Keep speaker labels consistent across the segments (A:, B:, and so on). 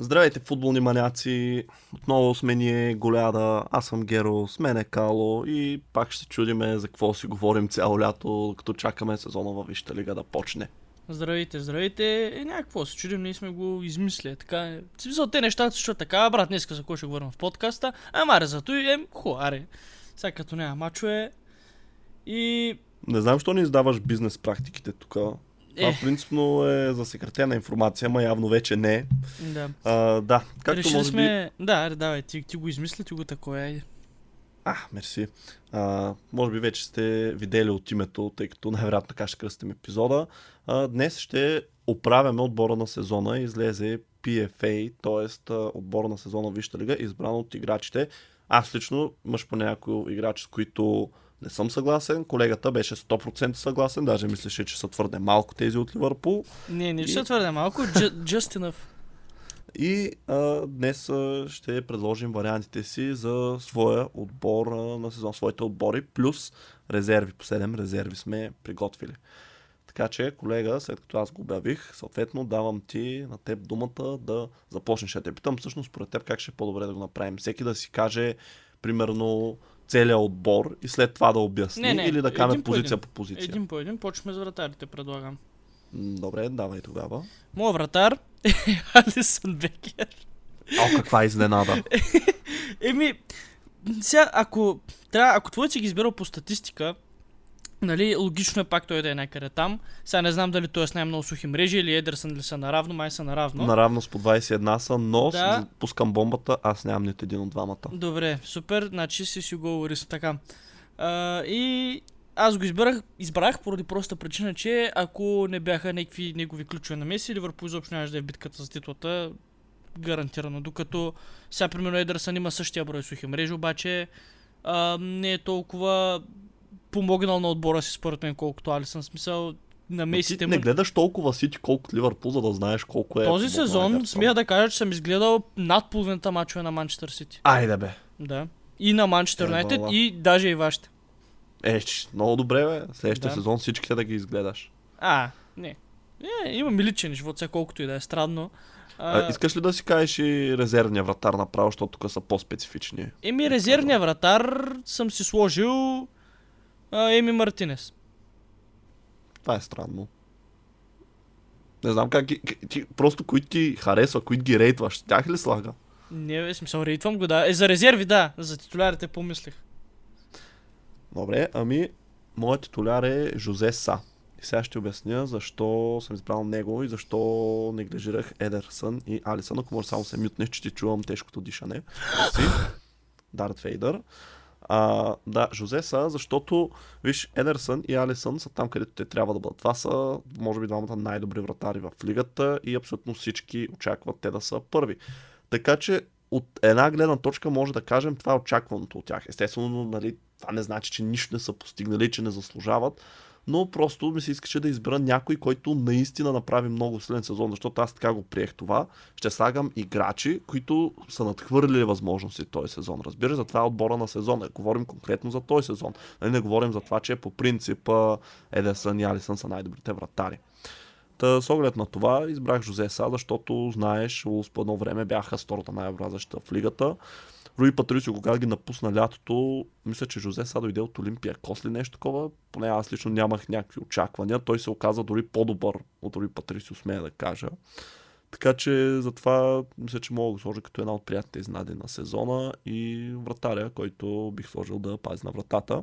A: Здравейте, футболни маняци! Отново сме ние Голяда, аз съм Геро, с мен е Кало и пак ще се чудиме за какво си говорим цяло лято, като чакаме сезона във Висшата лига да почне.
B: Здравейте, здравейте. Е, някакво се чудим, ние сме го измислили. Така е. В смисъл, те нещата се чуват така, брат, днеска за кой ще говорим в подкаста. Ама, аре, зато и е, хубаво, аре. Сега като няма мачове. И...
A: Не знам, защо не издаваш бизнес практиките тук. Това
B: Е,
A: принципно е засекретена информация, ама явно вече не.
B: да.
A: А, да, както
B: Решили
A: може би...
B: сме... Да, аре, давай, ти, ти го измисли, ти го такова е.
A: А, мерси. А, може би вече сте видели от името, тъй като най-вероятно така ще кръстим епизода. А, днес ще оправяме отбора на сезона. Излезе PFA, т.е. отбора на сезона Висшата лига, избран от играчите. Аз лично имаш по някои играчи, с които не съм съгласен. Колегата беше 100% съгласен, даже мислеше, че са твърде малко тези от Ливърпул.
B: Не, не
A: И-
B: ще твърде малко, ju- just enough.
A: И а, днес а, ще предложим вариантите си за своя отбор а, на сезон, своите отбори, плюс резерви. По 7 резерви сме приготвили. Така че, колега, след като аз го обявих, съответно давам ти на теб думата да започнеш. Ще те питам всъщност според теб как ще е по-добре да го направим. Всеки да си каже, примерно, целият отбор и след това да обясни
B: Не, не,
A: или да каме
B: по
A: позиция
B: един.
A: по позиция.
B: Един по един, почваме с вратарите, предлагам.
A: Добре, давай тогава.
B: Моя вратар е Алисън Бекер.
A: О, каква изненада.
B: Еми, сега, ако, трябва, ако твоят си ги избирал по статистика, нали, логично е пак той да е някъде там. Сега не знам дали той е с най-много сухи мрежи или Едерсън ли са наравно, май са наравно.
A: Наравно с по 21 са, но
B: Да.
A: пускам бомбата, аз нямам нито един от двамата.
B: Добре, супер, значи си си го рис така. А, и аз го избрах, избрах поради проста причина, че ако не бяха някакви негови ключове на Меси, Ливърпул изобщо нямаше да е битката за титлата гарантирано. Докато сега, примерно, Едърсън има същия брой сухи мрежи, обаче а, не е толкова помогнал на отбора си, според мен, колкото Алисън. Смисъл, на Меси
A: ти не гледаш толкова Сити, колкото Ливърпул, за да знаеш колко е.
B: Този сезон, смея да кажа, че съм изгледал над половината мачове на Манчестър Сити.
A: Айде бе.
B: Да. И на Манчестър
A: Е,
B: Юнайтед, и даже и вашите.
A: Е, ч, много добре бе. Следващия
B: Да.
A: сезон всичките да ги изгледаш.
B: А, не. Е, има ми личен живот, сега колкото и да е странно.
A: А,
B: А,
A: искаш ли да си кажеш и резервния вратар направо, защото тук са по-специфични?
B: Еми, резервния вратар съм си сложил а, Еми Мартинес.
A: Това е странно. Не знам как ги, ти, просто които ти харесва, които ги рейтваш, тях ли слага?
B: Не, бе, смисъл, рейтвам го, да. Е, за резерви, да. За титулярите помислих.
A: Добре, ами, моят титуляр е Жозе Са. И сега ще обясня защо съм избрал него и защо неглижирах Едерсън и Алисън. Ако може само се мютнеш, че ти чувам тежкото дишане. Си. Дарт Вейдър. А, да, Жозе са, защото, виж, Едерсън и Алисън са там, където те трябва да бъдат. Това са, може би, двамата най-добри вратари в лигата и абсолютно всички очакват те да са първи. Така че, от една гледна точка може да кажем, това е очакваното от тях. Естествено, нали, това не значи, че нищо не са постигнали, че не заслужават, но просто ми се искаше да избера някой, който наистина направи много силен сезон, защото аз така го приех това. Ще слагам играчи, които са надхвърлили възможности този сезон. Разбира, за това е отбора на сезона. Говорим конкретно за този сезон. Нали, не говорим за това, че по принцип Едесън и Алисън са най-добрите вратари. Та, с оглед на това избрах Жозе Са, защото знаеш, по едно време бяха втората най-добра защита в лигата. Руи Патрисио, когато ги напусна лятото, мисля, че Жозе Са дойде от Олимпия Косли нещо такова. Поне аз лично нямах някакви очаквания. Той се оказа дори по-добър от Руи Патрисио, смея да кажа. Така че затова мисля, че мога да го сложа като една от приятните изненади на сезона и вратаря, който бих сложил да пази на вратата.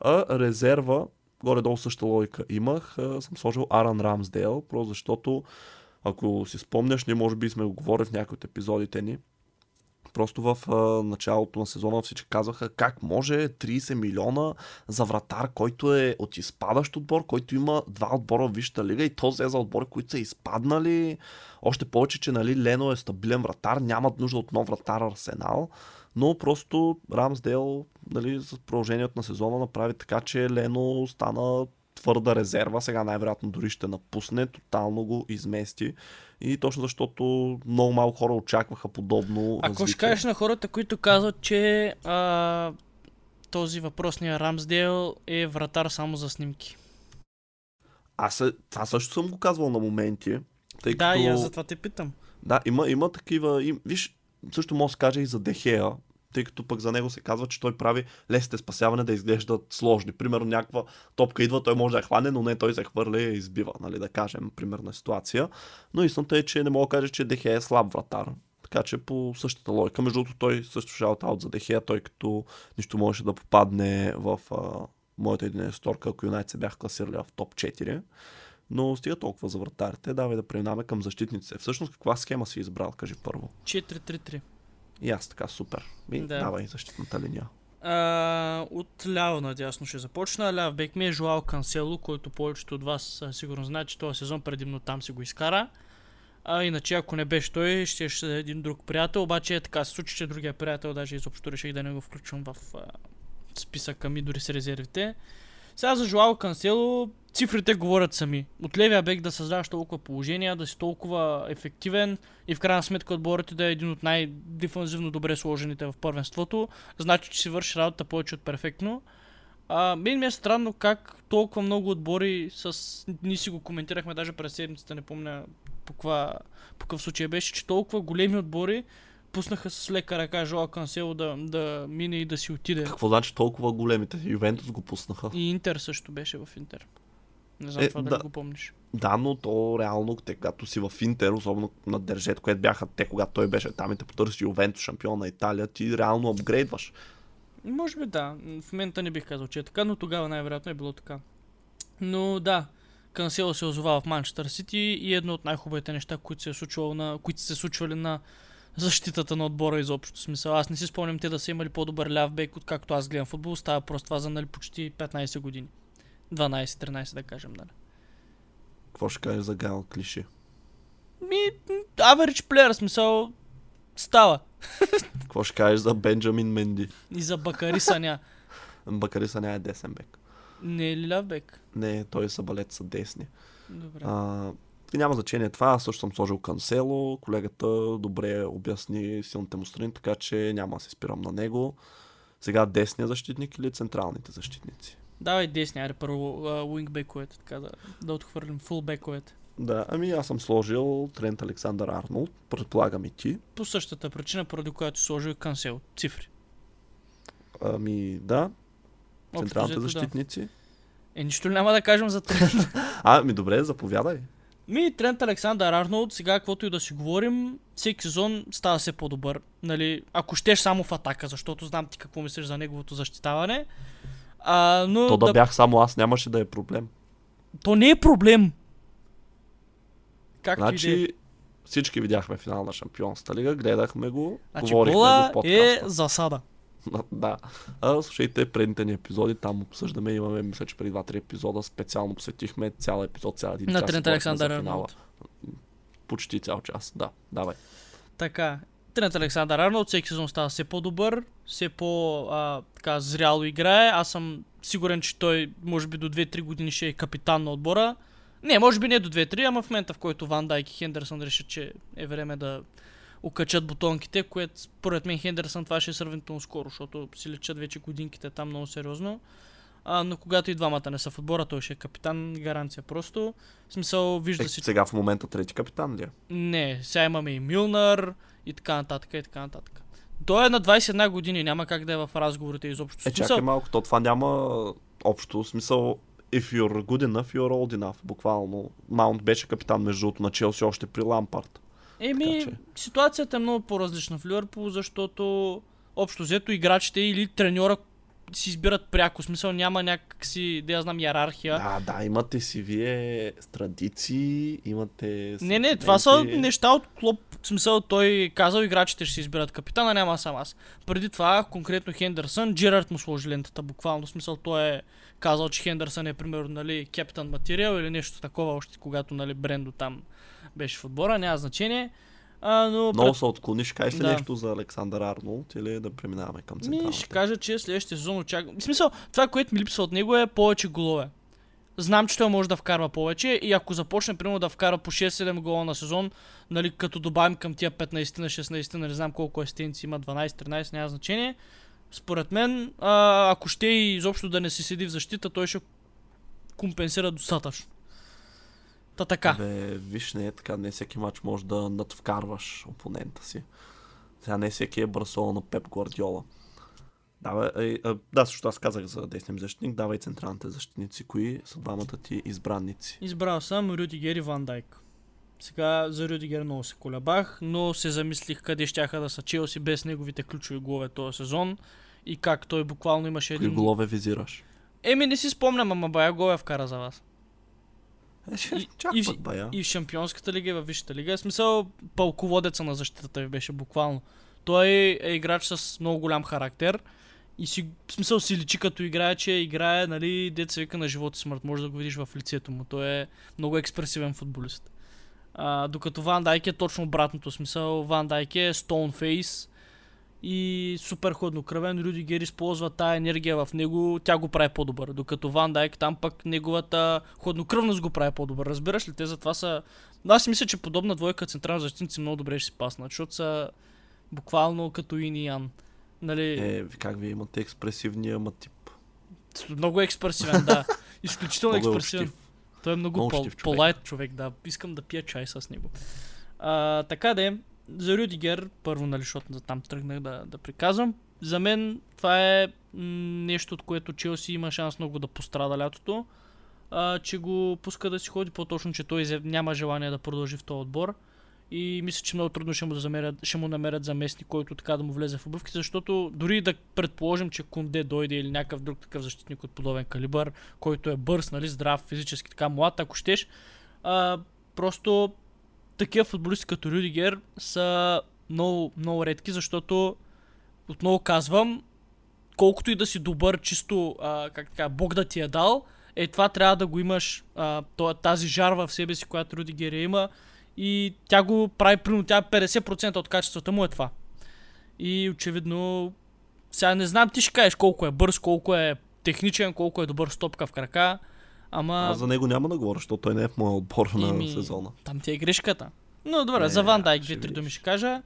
A: А резерва, горе-долу същата логика имах, съм сложил Аран Рамсдейл, просто защото ако си спомняш, ние може би сме го говорили в някои от епизодите ни, Просто в а, началото на сезона всички казваха как може 30 милиона за вратар, който е от изпадащ отбор, който има два отбора в Висшата лига и то взе за отбори, които са изпаднали. Още повече, че нали, Лено е стабилен вратар, нямат нужда от нов вратар Арсенал. Но просто Рамсдел нали, с продължението на сезона направи така, че Лено стана твърда резерва, сега най-вероятно дори ще напусне, тотално го измести. И точно защото много малко хора очакваха подобно
B: Ако ще кажеш на хората, които казват, че а, този въпросния Рамсдейл е вратар само за снимки.
A: Аз, аз също съм го казвал на моменти. Тъй
B: да,
A: като...
B: и аз затова те питам.
A: Да, има, има такива... Им, виж, също може да се каже и за Дехея, тъй като пък за него се казва, че той прави лесните спасяване да изглеждат сложни. Примерно някаква топка идва, той може да я хване, но не той се хвърля и избива, нали, да кажем, примерна ситуация. Но истината е, че не мога да кажа, че Дехея е слаб вратар. Така че по същата логика. Между другото, той също шаут аут за Дехея, той като нищо можеше да попадне в а, моята един сторка, ако Юнайт се бях класирали в топ 4. Но стига толкова за вратарите, давай да преминаваме към защитниците. Всъщност каква схема си избрал, кажи първо?
B: 4-3-3.
A: И аз така, супер. И
B: Да.
A: давай защитната линия.
B: А, от ляво надясно ще започна. Ляв бек ми е Жуал Кансело, който повечето от вас а, сигурно знаят, че този сезон предимно там си го изкара. А иначе ако не беше той, ще е един друг приятел. Обаче е така се случи, че другия приятел даже изобщо реших да не го включвам в а, списъка ми, дори с резервите. Сега за Жуал Кансело, цифрите говорят сами. От левия бек да създаваш толкова положения, да си толкова ефективен и в крайна сметка отборът ти да е един от най-дефанзивно добре сложените в първенството, значи, че си върши работа повече от перфектно. А, мен ми е странно как толкова много отбори с... Ние си го коментирахме даже през седмицата, не помня по, каква, по какъв случай беше, че толкова големи отбори пуснаха с лека ръка Жоа Кансело да, да мине и да си отиде.
A: Какво значи толкова големите? Ювентус го пуснаха.
B: И Интер също беше в Интер. Не знам
A: Е,
B: това
A: да.
B: дали го помниш.
A: Да, но то реално, те, когато си в Интер, особено на Държет, което бяха те, когато той беше там и те потърси Ювентус, шампион на Италия, ти реално апгрейдваш.
B: Може би да. В момента не бих казал, че е така, но тогава най-вероятно е било така. Но да, Кансело се озова в Манчестър Сити и едно от най-хубавите неща, които се, е случвало на, които се случвали на защитата на отбора изобщо. Смисъл, аз не си спомням те да са имали по-добър ляв бек, откакто аз гледам футбол. Става просто това за нали, почти 15 години. 12-13 да кажем, нали.
A: Какво ще кажеш за Гайл Клиши?
B: Ми, average player, смисъл, става.
A: Какво ще кажеш за Бенджамин Менди?
B: И за Бакари Саня.
A: Бакариса не е десен бек.
B: Не е ли ляв бек?
A: Не, той са балет са десни.
B: Добре.
A: А, и няма значение това, аз също съм сложил Кансело, колегата добре обясни силните му страни, така че няма да се спирам на него. Сега десния защитник или централните защитници?
B: Давай десни, аре първо уинг бековете, така да, да отхвърлим фул бековете.
A: Да, ами аз съм сложил Трент Александър Арнолд, предполагам и ти.
B: По същата причина, поради която сложил Кансел. Цифри.
A: Ами да,
B: Общо
A: централните
B: взето, да.
A: защитници.
B: Е, нищо няма да кажем за Трент?
A: А, ми добре, заповядай.
B: Ми, Трент Александър Арнолд, сега каквото и да си говорим, всеки сезон става все по-добър. Нали, ако щеш само в атака, защото знам ти какво мислиш за неговото защитаване. А, но
A: То да бях само аз, нямаше да е проблем.
B: То не е проблем. Да е.
A: Значи всички видяхме финал на Шампионската лига, гледахме го,
B: Значи
A: говорихме го в подкаста.
B: е засада.
A: да. А, слушайте предните ни епизоди, там обсъждаме, имаме, мисля, че преди 2-3 епизода специално посетихме цял епизод, цял един
B: На. Трент Александър. Арнолд.
A: Почти цял час, да. Давай.
B: Така. Трент Александър Арнолд всеки сезон става все по-добър, все по а, така зряло играе. Аз съм сигурен, че той може би до 2-3 години ще е капитан на отбора. Не, може би не до 2-3, ама в момента в който Ван Дайк и Хендерсън решат, че е време да окачат бутонките, което според мен Хендерсън това ще е сравнително скоро, защото си лечат вече годинките там много сериозно. А, но когато и двамата не са в отбора, той ще е капитан, гаранция просто. В смисъл, вижда
A: Е,
B: се,
A: сега в момента трети капитан ли е?
B: не, сега имаме и Милнар и така нататък и така нататък. Той е на 21 години, няма как да е в разговорите изобщо.
A: Е,
B: смисъл,
A: чакай малко, то това няма общо смисъл. If you're good enough, you're old enough. Буквално. Маунт беше капитан между другото на Челси още при Лампард.
B: Еми,
A: така
B: ситуацията е много по-различна в Ливърпул, защото общо взето играчите или треньора си избират пряко. Смисъл няма някакси, да я знам, иерархия.
A: Да, да, имате си вие традиции, имате...
B: Не, не, това са неща от клуб. В смисъл той казал, играчите ще си избират капитана, няма сам аз. Преди това, конкретно Хендерсън, Джерард му сложи лентата буквално. В смисъл той е казал, че Хендерсън е примерно, нали, капитан материал или нещо такова, още когато, нали, Брендо там беше в отбора, няма значение. А, но
A: Много пред... се отклониш, кажеш ли да. нещо за Александър Арнолд или да преминаваме към централната?
B: Ми ще кажа, че следващия сезон очаквам. В смисъл, това, което ми липсва от него е повече голове. Знам, че той може да вкарва повече и ако започне, примерно, да вкара по 6-7 гола на сезон, нали, като добавим към тия 15 на 16, не знам колко естенци има, 12-13, няма значение. Според мен, а, ако ще и изобщо да не се седи в защита, той ще компенсира достатъчно. Та така.
A: Бе, виж, не е така. Не всеки матч може да надвкарваш опонента си. Сега не всеки е Барселона на Пеп Гвардиола. Давай, е, е, да, също аз казах за десния защитник. Давай централните защитници. Кои са двамата ти избранници?
B: Избрал съм Рюдигер и Ван Дайк. Сега за Рюдигер много се колебах, но се замислих къде щяха да са Челси без неговите ключови голове този сезон и как той буквално имаше един...
A: Кои голове визираш?
B: Еми не си спомням, ама бая голове вкара за вас.
A: Е, ще
B: и,
A: и,
B: в,
A: бая.
B: и в Шампионската лига, и в Висшата лига. В смисъл, пълководеца на защитата ви беше буквално. Той е играч с много голям характер и си, в смисъл си личи като играе, че играе, нали, деца вика на живота смърт. Може да го видиш в лицето му. Той е много експресивен футболист. А, докато Ван Дайк е точно обратното смисъл. Ван Дайк е стоунфейс и супер хладнокръвен. Рюдигер използва тая енергия в него, тя го прави по-добър. Докато Ван Дайк там пък неговата хладнокръвност го прави по-добър. Разбираш ли? Те затова са... Аз мисля, че подобна двойка централна защитници много добре ще си паснат, защото са буквално като Ин и Ян. Нали...
A: Е, как ви имате експресивния ма тип?
B: Много експресивен, да. Изключително експресивен. Той е много, много по- човек. по-лайт човек, да. Искам да пия чай с него. А, така да е, за Рюдигер, първо, нали, защото за там тръгнах да, да приказвам. За мен това е нещо, от което Челси има шанс много да пострада лятото. А, че го пуска да си ходи, по-точно, че той няма желание да продължи в този отбор. И мисля, че много трудно ще му, да замерят, ще му намерят заместник, който така да му влезе в обувките, защото дори да предположим, че Кунде дойде или някакъв друг такъв защитник от подобен калибър, който е бърз, нали, здрав, физически така млад, ако щеш, а, просто такива футболисти като Рюдигер са много, много редки, защото отново казвам, колкото и да си добър, чисто, а, как така, Бог да ти е дал, е това трябва да го имаш, а, тази жар в себе си, която Рюдигер има и тя го прави, примерно, тя 50% от качествата му е това. И очевидно, сега не знам ти ще кажеш колко е бърз, колко е техничен, колко е добър стопка в крака, Ама...
A: Аз за него няма да говоря, защото той не е в моя отбор на сезона.
B: Там ти е грешката. Но добре, не, за Ван Дайк две-три думи ще кажа.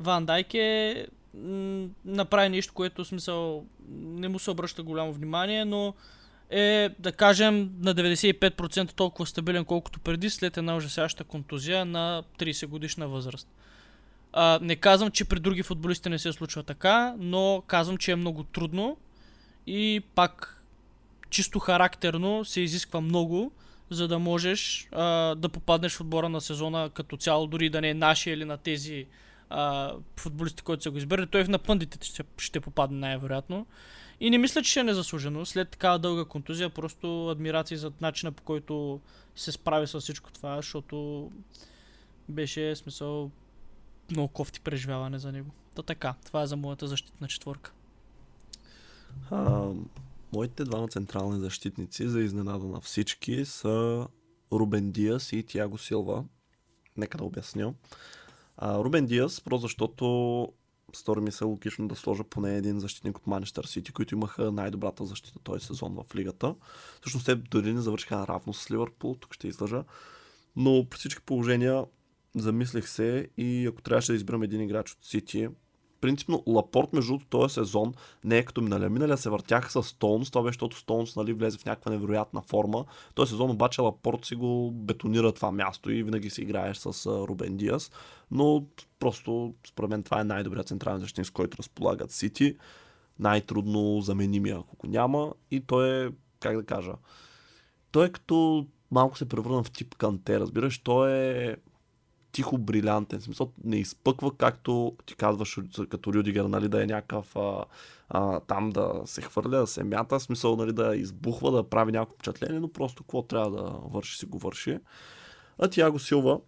B: Ван Дайк е м- направи нещо, което смисъл не му се обръща голямо внимание, но е, да кажем, на 95% толкова стабилен, колкото преди, след една ужасяща контузия на 30 годишна възраст. А, не казвам, че при други футболисти не се случва така, но казвам, че е много трудно и пак чисто характерно се изисква много, за да можеш а, да попаднеш в отбора на сезона като цяло, дори да не е нашия или на тези а, футболисти, които са го избрали. Той на пъндите ще, ще попадне най-вероятно. И не мисля, че ще е незаслужено. След такава дълга контузия, просто адмирации за начина по който се справи с всичко това, защото беше смисъл много кофти преживяване за него. Та така, това е за моята защитна четворка.
A: А, Моите двама централни защитници, за изненада на всички, са Рубен Диас и Тиаго Силва. Нека да обясня. А, Рубен Диас, просто защото стори ми се логично да сложа поне един защитник от Манчестър Сити, които имаха най-добрата защита този сезон в лигата. Всъщност те дори не завършиха равно с Ливърпул, тук ще излъжа. Но при всички положения замислих се и ако трябваше да изберем един играч от Сити, принципно Лапорт между този сезон не е като миналия. Миналия се въртяха с Стоунс, това беше, защото Стоунс нали, влезе в някаква невероятна форма. Този сезон обаче Лапорт си го бетонира това място и винаги си играеш с Рубен Диас. Но просто според мен това е най-добрият централен защитник, с който разполагат Сити. Най-трудно заменимия, ако го няма. И той е, как да кажа, той е като малко се превърна в тип канте, разбираш, той е тихо брилянтен. Смисъл не изпъква, както ти казваш, като Рюдигер, нали, да е някакъв а, а, там да се хвърля, да се мята, смисъл нали, да избухва, да прави някакво впечатление, но просто какво трябва да върши, си го върши. А тя го силва,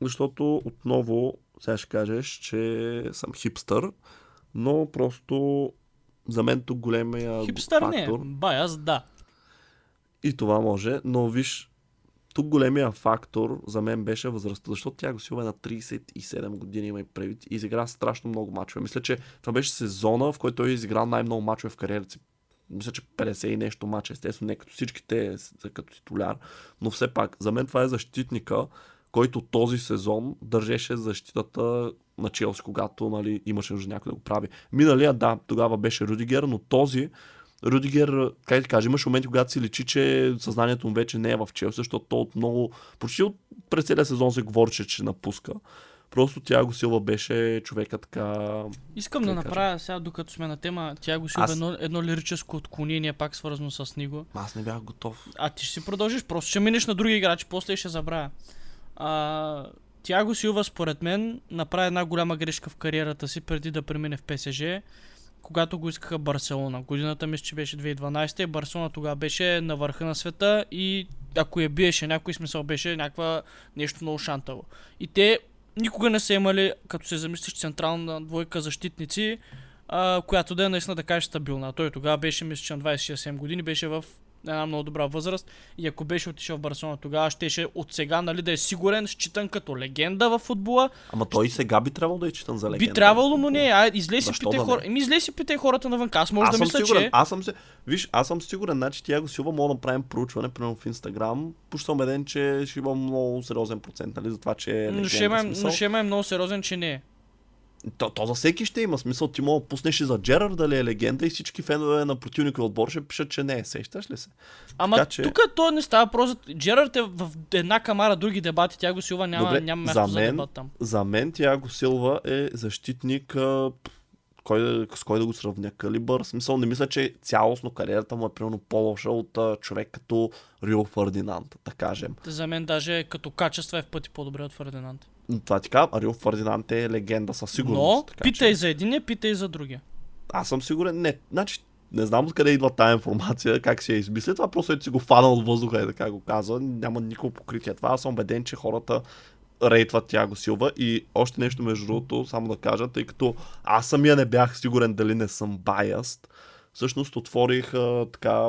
A: защото отново сега ще кажеш, че съм хипстър, но просто за мен тук големия
B: Хипстър
A: фактор...
B: не, бай, аз да.
A: И това може, но виж, тук големия фактор за мен беше възрастта, защото тя го силва на 37 години, има и предвид, и изигра страшно много мачове. Мисля, че това беше сезона, в който той изиграл най-много мачове в кариерата си. Мисля, че 50 и нещо мача, естествено, не като всичките са като титуляр, но все пак, за мен това е защитника, който този сезон държеше защитата на Челси, когато нали, имаше нужда някой да го прави. Миналия, да, тогава беше Рудигер, но този Рудигер, как да кажа, имаш моменти, когато си личи, че съзнанието му вече не е в Челси, защото то от много, почти от през целия сезон се говореше, че напуска. Просто Тяго Силва беше човека така...
B: Искам да направя сега, докато сме на тема, Тяго Силва Аз... едно, едно лирическо отклонение, пак свързано с него.
A: Аз не бях готов.
B: А ти ще си продължиш, просто ще минеш на други играчи, после ще забравя. А, Тяго Силва, според мен, направи една голяма грешка в кариерата си, преди да премине в ПСЖ когато го искаха Барселона. Годината мисля, че беше 2012 и Барселона тогава беше на върха на света и ако я биеше някой смисъл беше някаква нещо много шантаво. И те никога не са имали, като се замислиш, централна двойка защитници, а, която да е наистина да кажеш стабилна. Той тогава беше, мисля, че на 26 години, беше в една много добра възраст и ако беше отишъл в Барселона тогава, щеше от сега нали, да е сигурен, считан като легенда в футбола.
A: Ама той и сега би трябвало да е считан за легенда.
B: Би трябвало, но не. А, излез си питай хора. Еми, излез си питай хората навън. Аз може аз да мисля,
A: сигурен.
B: че...
A: Аз съм. Виж, аз съм сигурен, значи тя го силва, мога да направим проучване, примерно в Инстаграм. Почти убеден, че ще има много сериозен процент, нали, за това, че е легенда,
B: но, ще има, но ще има много сериозен, че не е.
A: То, то за всеки ще има смисъл. Ти мога да пуснеш и за Джерар дали е легенда и всички фенове на противника отбор ще пишат, че не е. Сещаш ли се?
B: Ама така, че... тук то не става просто. Джерард е в една камара други дебати. Тя го силва няма, Добре, няма място за, мен, за дебат там.
A: За мен тя го силва е защитник кой, с кой да го сравня калибър. Смисъл не мисля, че цялостно кариерата му е примерно по-лоша от а, човек като Рио Фердинанд, да кажем.
B: За мен даже като качество е в пъти по-добре от Фердинанд.
A: Това ти казвам, Рио Фердинанд е легенда със сигурност.
B: Но, така, питай че... за един, питай за другия.
A: Аз съм сигурен, не, значи не знам откъде идва тази информация, как си я измисли. Това просто е си го фанал от въздуха и така го казва. Няма никакво покритие. Това аз съм убеден, че хората рейтват Тяго Силва и още нещо между другото, само да кажа, тъй като аз самия не бях сигурен дали не съм баяст, всъщност отворих а, така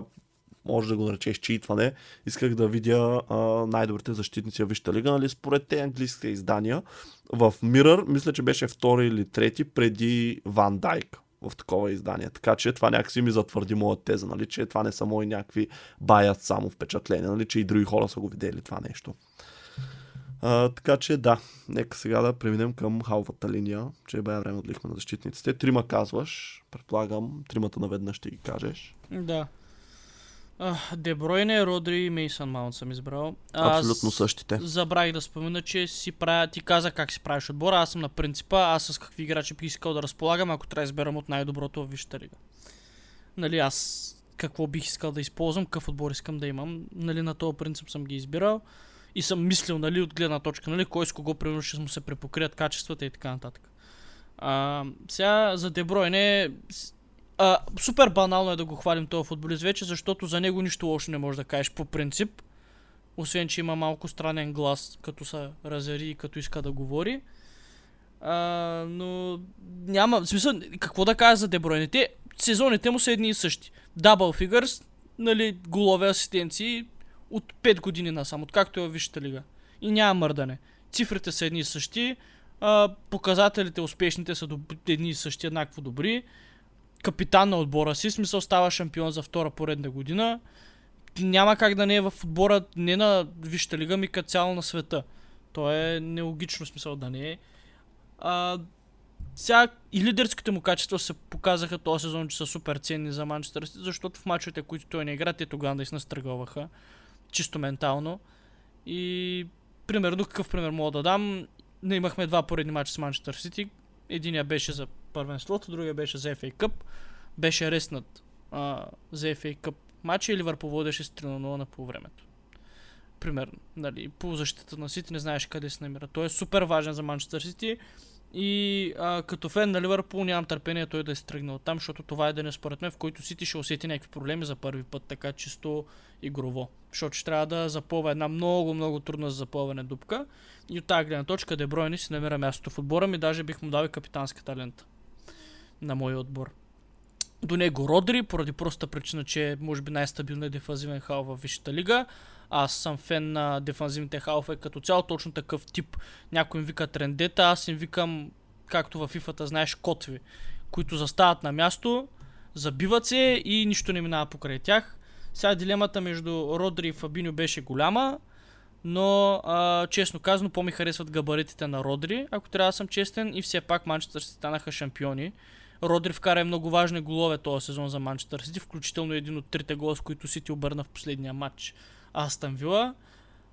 A: може да го наречеш читване. Исках да видя а, най-добрите защитници в Вища лига, нали, според те английските издания. В Mirror, мисля, че беше втори или трети преди Ван Дайк в такова издание. Така че това някакси ми затвърди моят теза, нали, че това не са мои някакви баят само впечатления, нали, че и други хора са го видели това нещо. А, така че да, нека сега да преминем към халвата линия, че бе време отлихме на защитниците. Трима казваш, предполагам, тримата наведнъж ще ги кажеш.
B: Да. Дебройне, Родри и Мейсън Маунт съм избрал.
A: Абсолютно аз същите.
B: Забравих да спомена, че си правя, ти каза как си правиш отбора, аз съм на принципа, аз с какви играчи бих искал да разполагам, ако трябва да изберам от най-доброто в Висшата лига. Нали, аз какво бих искал да използвам, какъв отбор искам да имам. Нали, на този принцип съм ги избирал и съм мислил, нали, от гледна точка, нали, кой с кого примерно ще му се препокрият качествата и така нататък. А, сега за Дебройне а, супер банално е да го хвалим този футболист вече, защото за него нищо лошо не може да кажеш по принцип. Освен, че има малко странен глас, като са разери и като иска да говори. А, но няма, в смисъл, какво да кажа за Дебройне? Те, сезоните му са едни и същи. Double figures, нали, голове асистенции, от 5 години насам, откакто е в Висшата лига. И няма мърдане. Цифрите са едни и същи, а, показателите успешните са доб... едни и същи, еднакво добри. Капитан на отбора си, смисъл става шампион за втора поредна година. Няма как да не е в отбора не на Висшата лига, ми като цяло на света. То е нелогично смисъл да не е. А, сега и лидерските му качества се показаха този сезон, че са супер ценни за Манчестър, защото в мачовете, които той не игра, те тогава да изнастръгълваха чисто ментално. И примерно, какъв пример мога да дам? Не имахме два поредни мача с Манчестър Сити. Единия беше за първенството, другия беше за FA Cup. Беше реснат а, за FA Cup матча и Ливърпул водеше с 3 0 на полувремето. примерно. Нали, по защитата на Сити не знаеш къде се намира. Той е супер важен за Манчестър Сити. И а, като фен на Ливърпул нямам търпение той да е стръгнал там, защото това е деня според мен, в който Сити ще усети някакви проблеми за първи път, така чисто игрово. Защото ще трябва да запълва една много, много трудна за запълване дупка. И от тази гледна точка Дебройни си намира мястото в отбора ми, даже бих му дал и капитанската лента на моя отбор. До него Родри, поради проста причина, че е може би най-стабилният дефанзивен хал в Висшата лига. Аз съм фен на дефанзивните халфе като цяло, точно такъв тип. Някой им вика трендета, аз им викам, както в FIFA, знаеш, котви, които застават на място, забиват се и нищо не минава покрай тях. Сега дилемата между Родри и Фабиньо беше голяма, но а, честно казано по-ми харесват габаритите на Родри, ако трябва да съм честен, и все пак Манчестър си станаха шампиони. Родри вкара много важни голове този сезон за Манчестър Сити, включително един от трите гола, с които Сити обърна в последния матч. Астан Вила.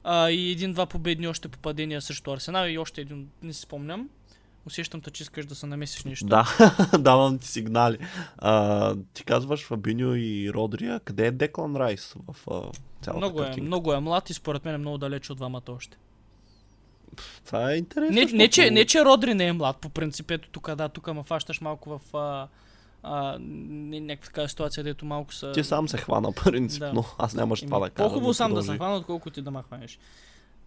B: А, и един-два победни още попадения срещу Арсенал и още един, не си спомням. Усещам те, че искаш да се намесиш нещо.
A: Да, давам ти сигнали. А, ти казваш Фабиньо и Родрия. Къде е Деклан Райс в а, цялата
B: много е,
A: картинка?
B: много е млад и според мен е много далеч от двамата още.
A: Това е интересно.
B: Не, не, че, не, че Родри не е млад, по принцип, ето тук, да, тук ме фащаш малко в а, а, някаква такава ситуация, дето малко са...
A: Ти сам се хвана принципно. Аз нямаш това да кажа.
B: По-хубаво сам да се
A: продължи.
B: хвана, отколкото ти да ме хванеш.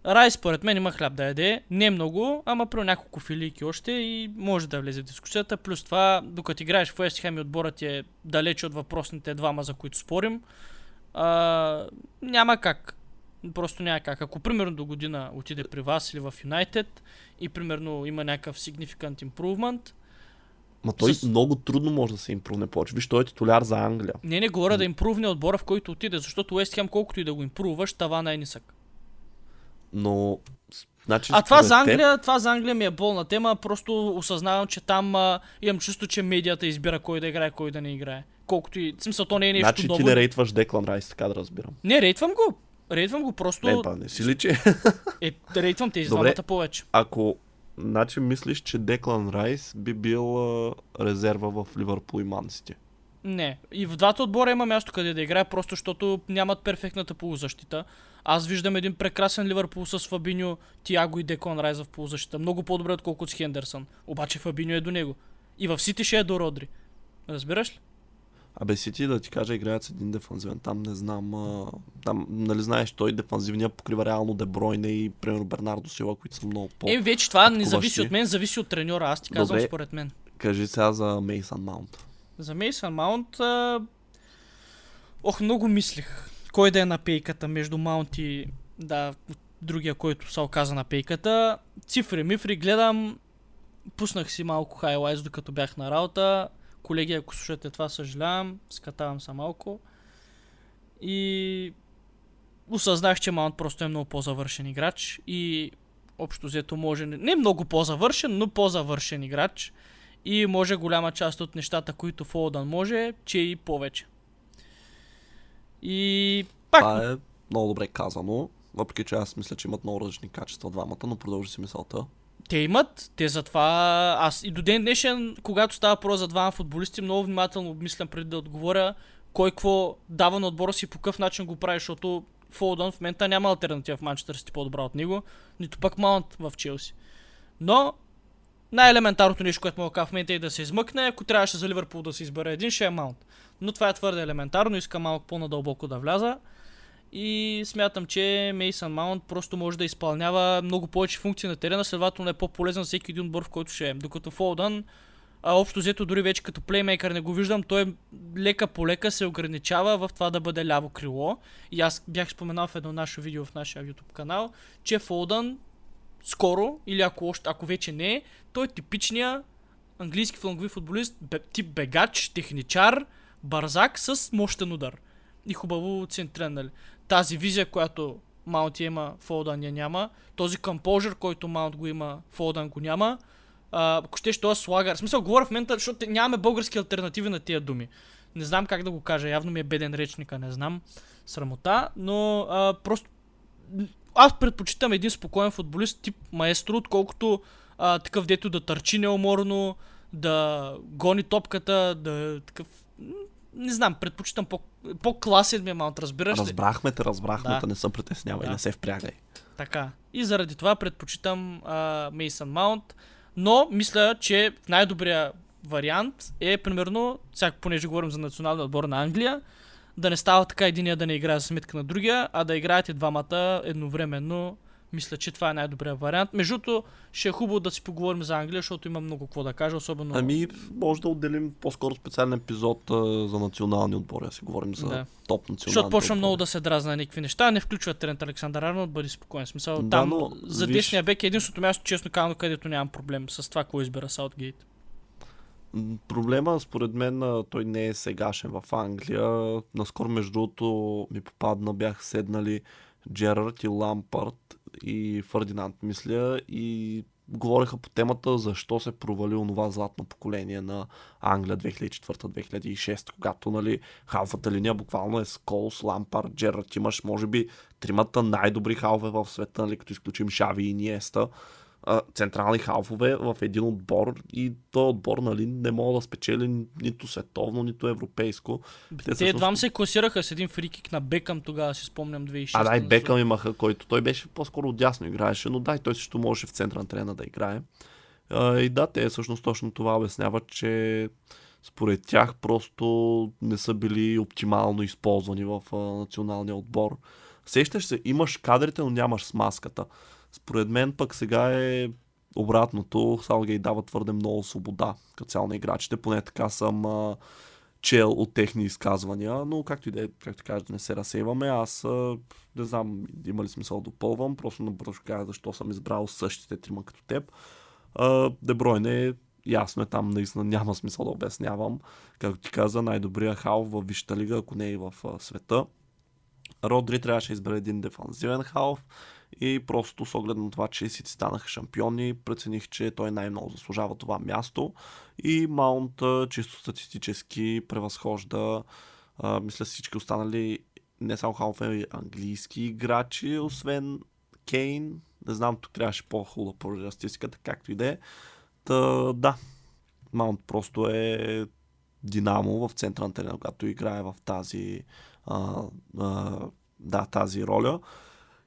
B: Рай според мен има хляб да яде. Не много, ама при няколко филийки още и може да влезе в дискусията. Плюс това, докато играеш в West Ham и отборът е далече от въпросните двама, за които спорим, а, няма как. Просто няма как. Ако примерно до година отиде при вас или в United и примерно има някакъв significant improvement,
A: Ма той
B: С-
A: много трудно може да се импрувне повече. Виж, той е титуляр за Англия.
B: не не говоря да импрувне отбора, в който отиде, защото West Ham колкото и да го импруваш, тавана е нисък.
A: Но... Значи,
B: А това за
A: теб-
B: Англия, това за Англия ми е болна тема, просто осъзнавам, че там а, имам чувство, че медията избира кой да играе, кой да не играе. Колкото и... В смисъл, то не е нещо
A: Значи ти
B: ново.
A: не рейтваш Деклан Райс, така да разбирам.
B: Не, рейтвам го. Рейтвам го, просто...
A: Не, па, не си ли, че
B: Е, рейтвам тези
A: Добре.
B: двамата повече.
A: ако значи мислиш, че Деклан Райс би бил а, резерва в Ливърпул и Ман Сити.
B: Не. И в двата отбора има място къде да играе, просто защото нямат перфектната полузащита. Аз виждам един прекрасен Ливърпул с Фабиньо, Тиаго и Декон Райс в полузащита. Много по-добре, отколкото с Хендерсън. Обаче Фабиньо е до него. И в Сити ще е до Родри. Разбираш ли?
A: Абе Сити да ти кажа, играят с един дефанзивен. Там не знам. А, там, нали знаеш, той дефанзивния покрива реално Дебройне и примерно Бернардо Сила, които са много по...
B: Е, вече това не зависи от мен, зависи от треньора. Аз ти казвам
A: Добре.
B: според мен.
A: Кажи сега за Мейсън Маунт.
B: За Мейсън Маунт... А... Ох, много мислих. Кой да е на пейката между Маунт и... Да, другия, който се оказа на пейката. Цифри, мифри, гледам. Пуснах си малко хайлайтс, докато бях на работа. Колеги, ако слушате това, съжалявам. Скатавам се малко. И... Осъзнах, че Маунт просто е много по-завършен играч. И общо взето може... Не много по-завършен, но по-завършен играч. И може голяма част от нещата, които Фолдън може, че и повече. И пак,
A: Това е много добре казано. Въпреки, че аз мисля, че имат много различни качества двамата, но продължи си мисълта.
B: Те имат, те затова аз и до ден днешен, когато става про за двама футболисти, много внимателно обмислям преди да отговоря кой какво дава на отбора си по какъв начин го прави, защото Фолдън в момента няма альтернатива в Манчестър Сити по-добра от него, нито пък Маунт в Челси. Но най-елементарното нещо, което мога да кажа в момента е да се измъкне, ако трябваше за Ливърпул да се избере един, ще е Маунт. Но това е твърде елементарно, искам малко по-надълбоко да вляза. И смятам, че Мейсън Маунт просто може да изпълнява много повече функции на терена, следователно е по-полезен всеки един отбор, в който ще е. Докато Фолдън, а общо взето дори вече като плеймейкър не го виждам, той лека по лека се ограничава в това да бъде ляво крило. И аз бях споменал в едно наше видео в нашия YouTube канал, че Фолдън скоро, или ако, още, ако вече не е, той е типичния английски флангови футболист, тип бегач, техничар, бързак с мощен удар. И хубаво центрен, нали? Тази визия, която Маунт има, Фолдън я няма. Този компожър, който Маунт го има, Фолдън го няма. А, ако щеш, този слагар. В смисъл, говоря в момента, защото нямаме български альтернативи на тия думи. Не знам как да го кажа, явно ми е беден речника, не знам. Срамота, но а, просто аз предпочитам един спокоен футболист тип маестро, отколкото а, такъв дето да търчи неуморно, да гони топката, да е такъв... не знам, предпочитам по, по-класен ми е разбираш ли?
A: Разбрахме те, разбрахме
B: Да.
A: те, не се притеснявай,
B: Да.
A: не се впрягай.
B: Така. И заради това предпочитам Мейсън Маунт. Но мисля, че най-добрият вариант е примерно, сега понеже говорим за националния отбор на Англия, да не става така единия да не играе за сметка на другия, а да играете двамата едновременно. Мисля, че това е най-добрият вариант. Между другото, ще е хубаво да си поговорим за Англия, защото има много какво да кажа, особено...
A: Ами, може да отделим по-скоро специален епизод а, за национални отбори, да си говорим за
B: Да.
A: топ национални
B: Защото
A: отбори.
B: много да се дразна някакви неща. Не включва Трент Александър Арнолд, бъди спокоен. Смисъл,
A: Да,
B: там
A: но
B: за
A: виж-
B: десния бек е единственото място, честно казано, където нямам проблем с това, кой избира Саутгейт.
A: Проблема, според мен, той не е сегашен в Англия. Наскоро, между другото, ми попадна, бях седнали Джерард и Лампард и Фърдинанд, мисля, и говореха по темата защо се провали онова златно поколение на Англия 2004-2006, когато нали, халфата линия буквално е Сколс, Лампард, Джерард. Имаш, може би, тримата най-добри халфе в света, нали, като изключим Шави и Ниеста а, централни халфове в един отбор и този отбор нали, не мога да спечели нито световно, нито европейско.
B: Те,
A: всъщност-
B: едвам се класираха с един фрикик на Бекъм тогава, си спомням 2006.
A: А да, и Бекъм имаха, който той беше по-скоро отдясно играеше, но да, и той също можеше в центъра на терена да играе. А, и да, те всъщност точно това обясняват, че според тях просто не са били оптимално използвани в а, националния отбор. Сещаш се, имаш кадрите, но нямаш смазката. Според мен пък сега е обратното. Салгей дава твърде много свобода като цяло на играчите. Поне така съм а, чел от техни изказвания, но както и да е, както кажа, да не се разсейваме, аз а, не знам има ли смисъл да допълвам, просто набързо кажа защо съм избрал същите трима като теб. Дебройне, ясно е там, наистина няма смисъл да обяснявам. Както ти каза, най-добрият хал в Висшата лига, ако не и в а, света. Родри трябваше да избере един дефанзивен халф и просто с оглед на това, че Сити станаха шампиони, прецених, че той най-много заслужава това място и Маунт чисто статистически превъзхожда а, мисля всички останали не само халфе, английски играчи, освен Кейн. Не знам, тук трябваше по-хубаво да както и да е. Та, да, Маунт просто е динамо в центъра на терена, когато играе в тази а, а, да, тази роля.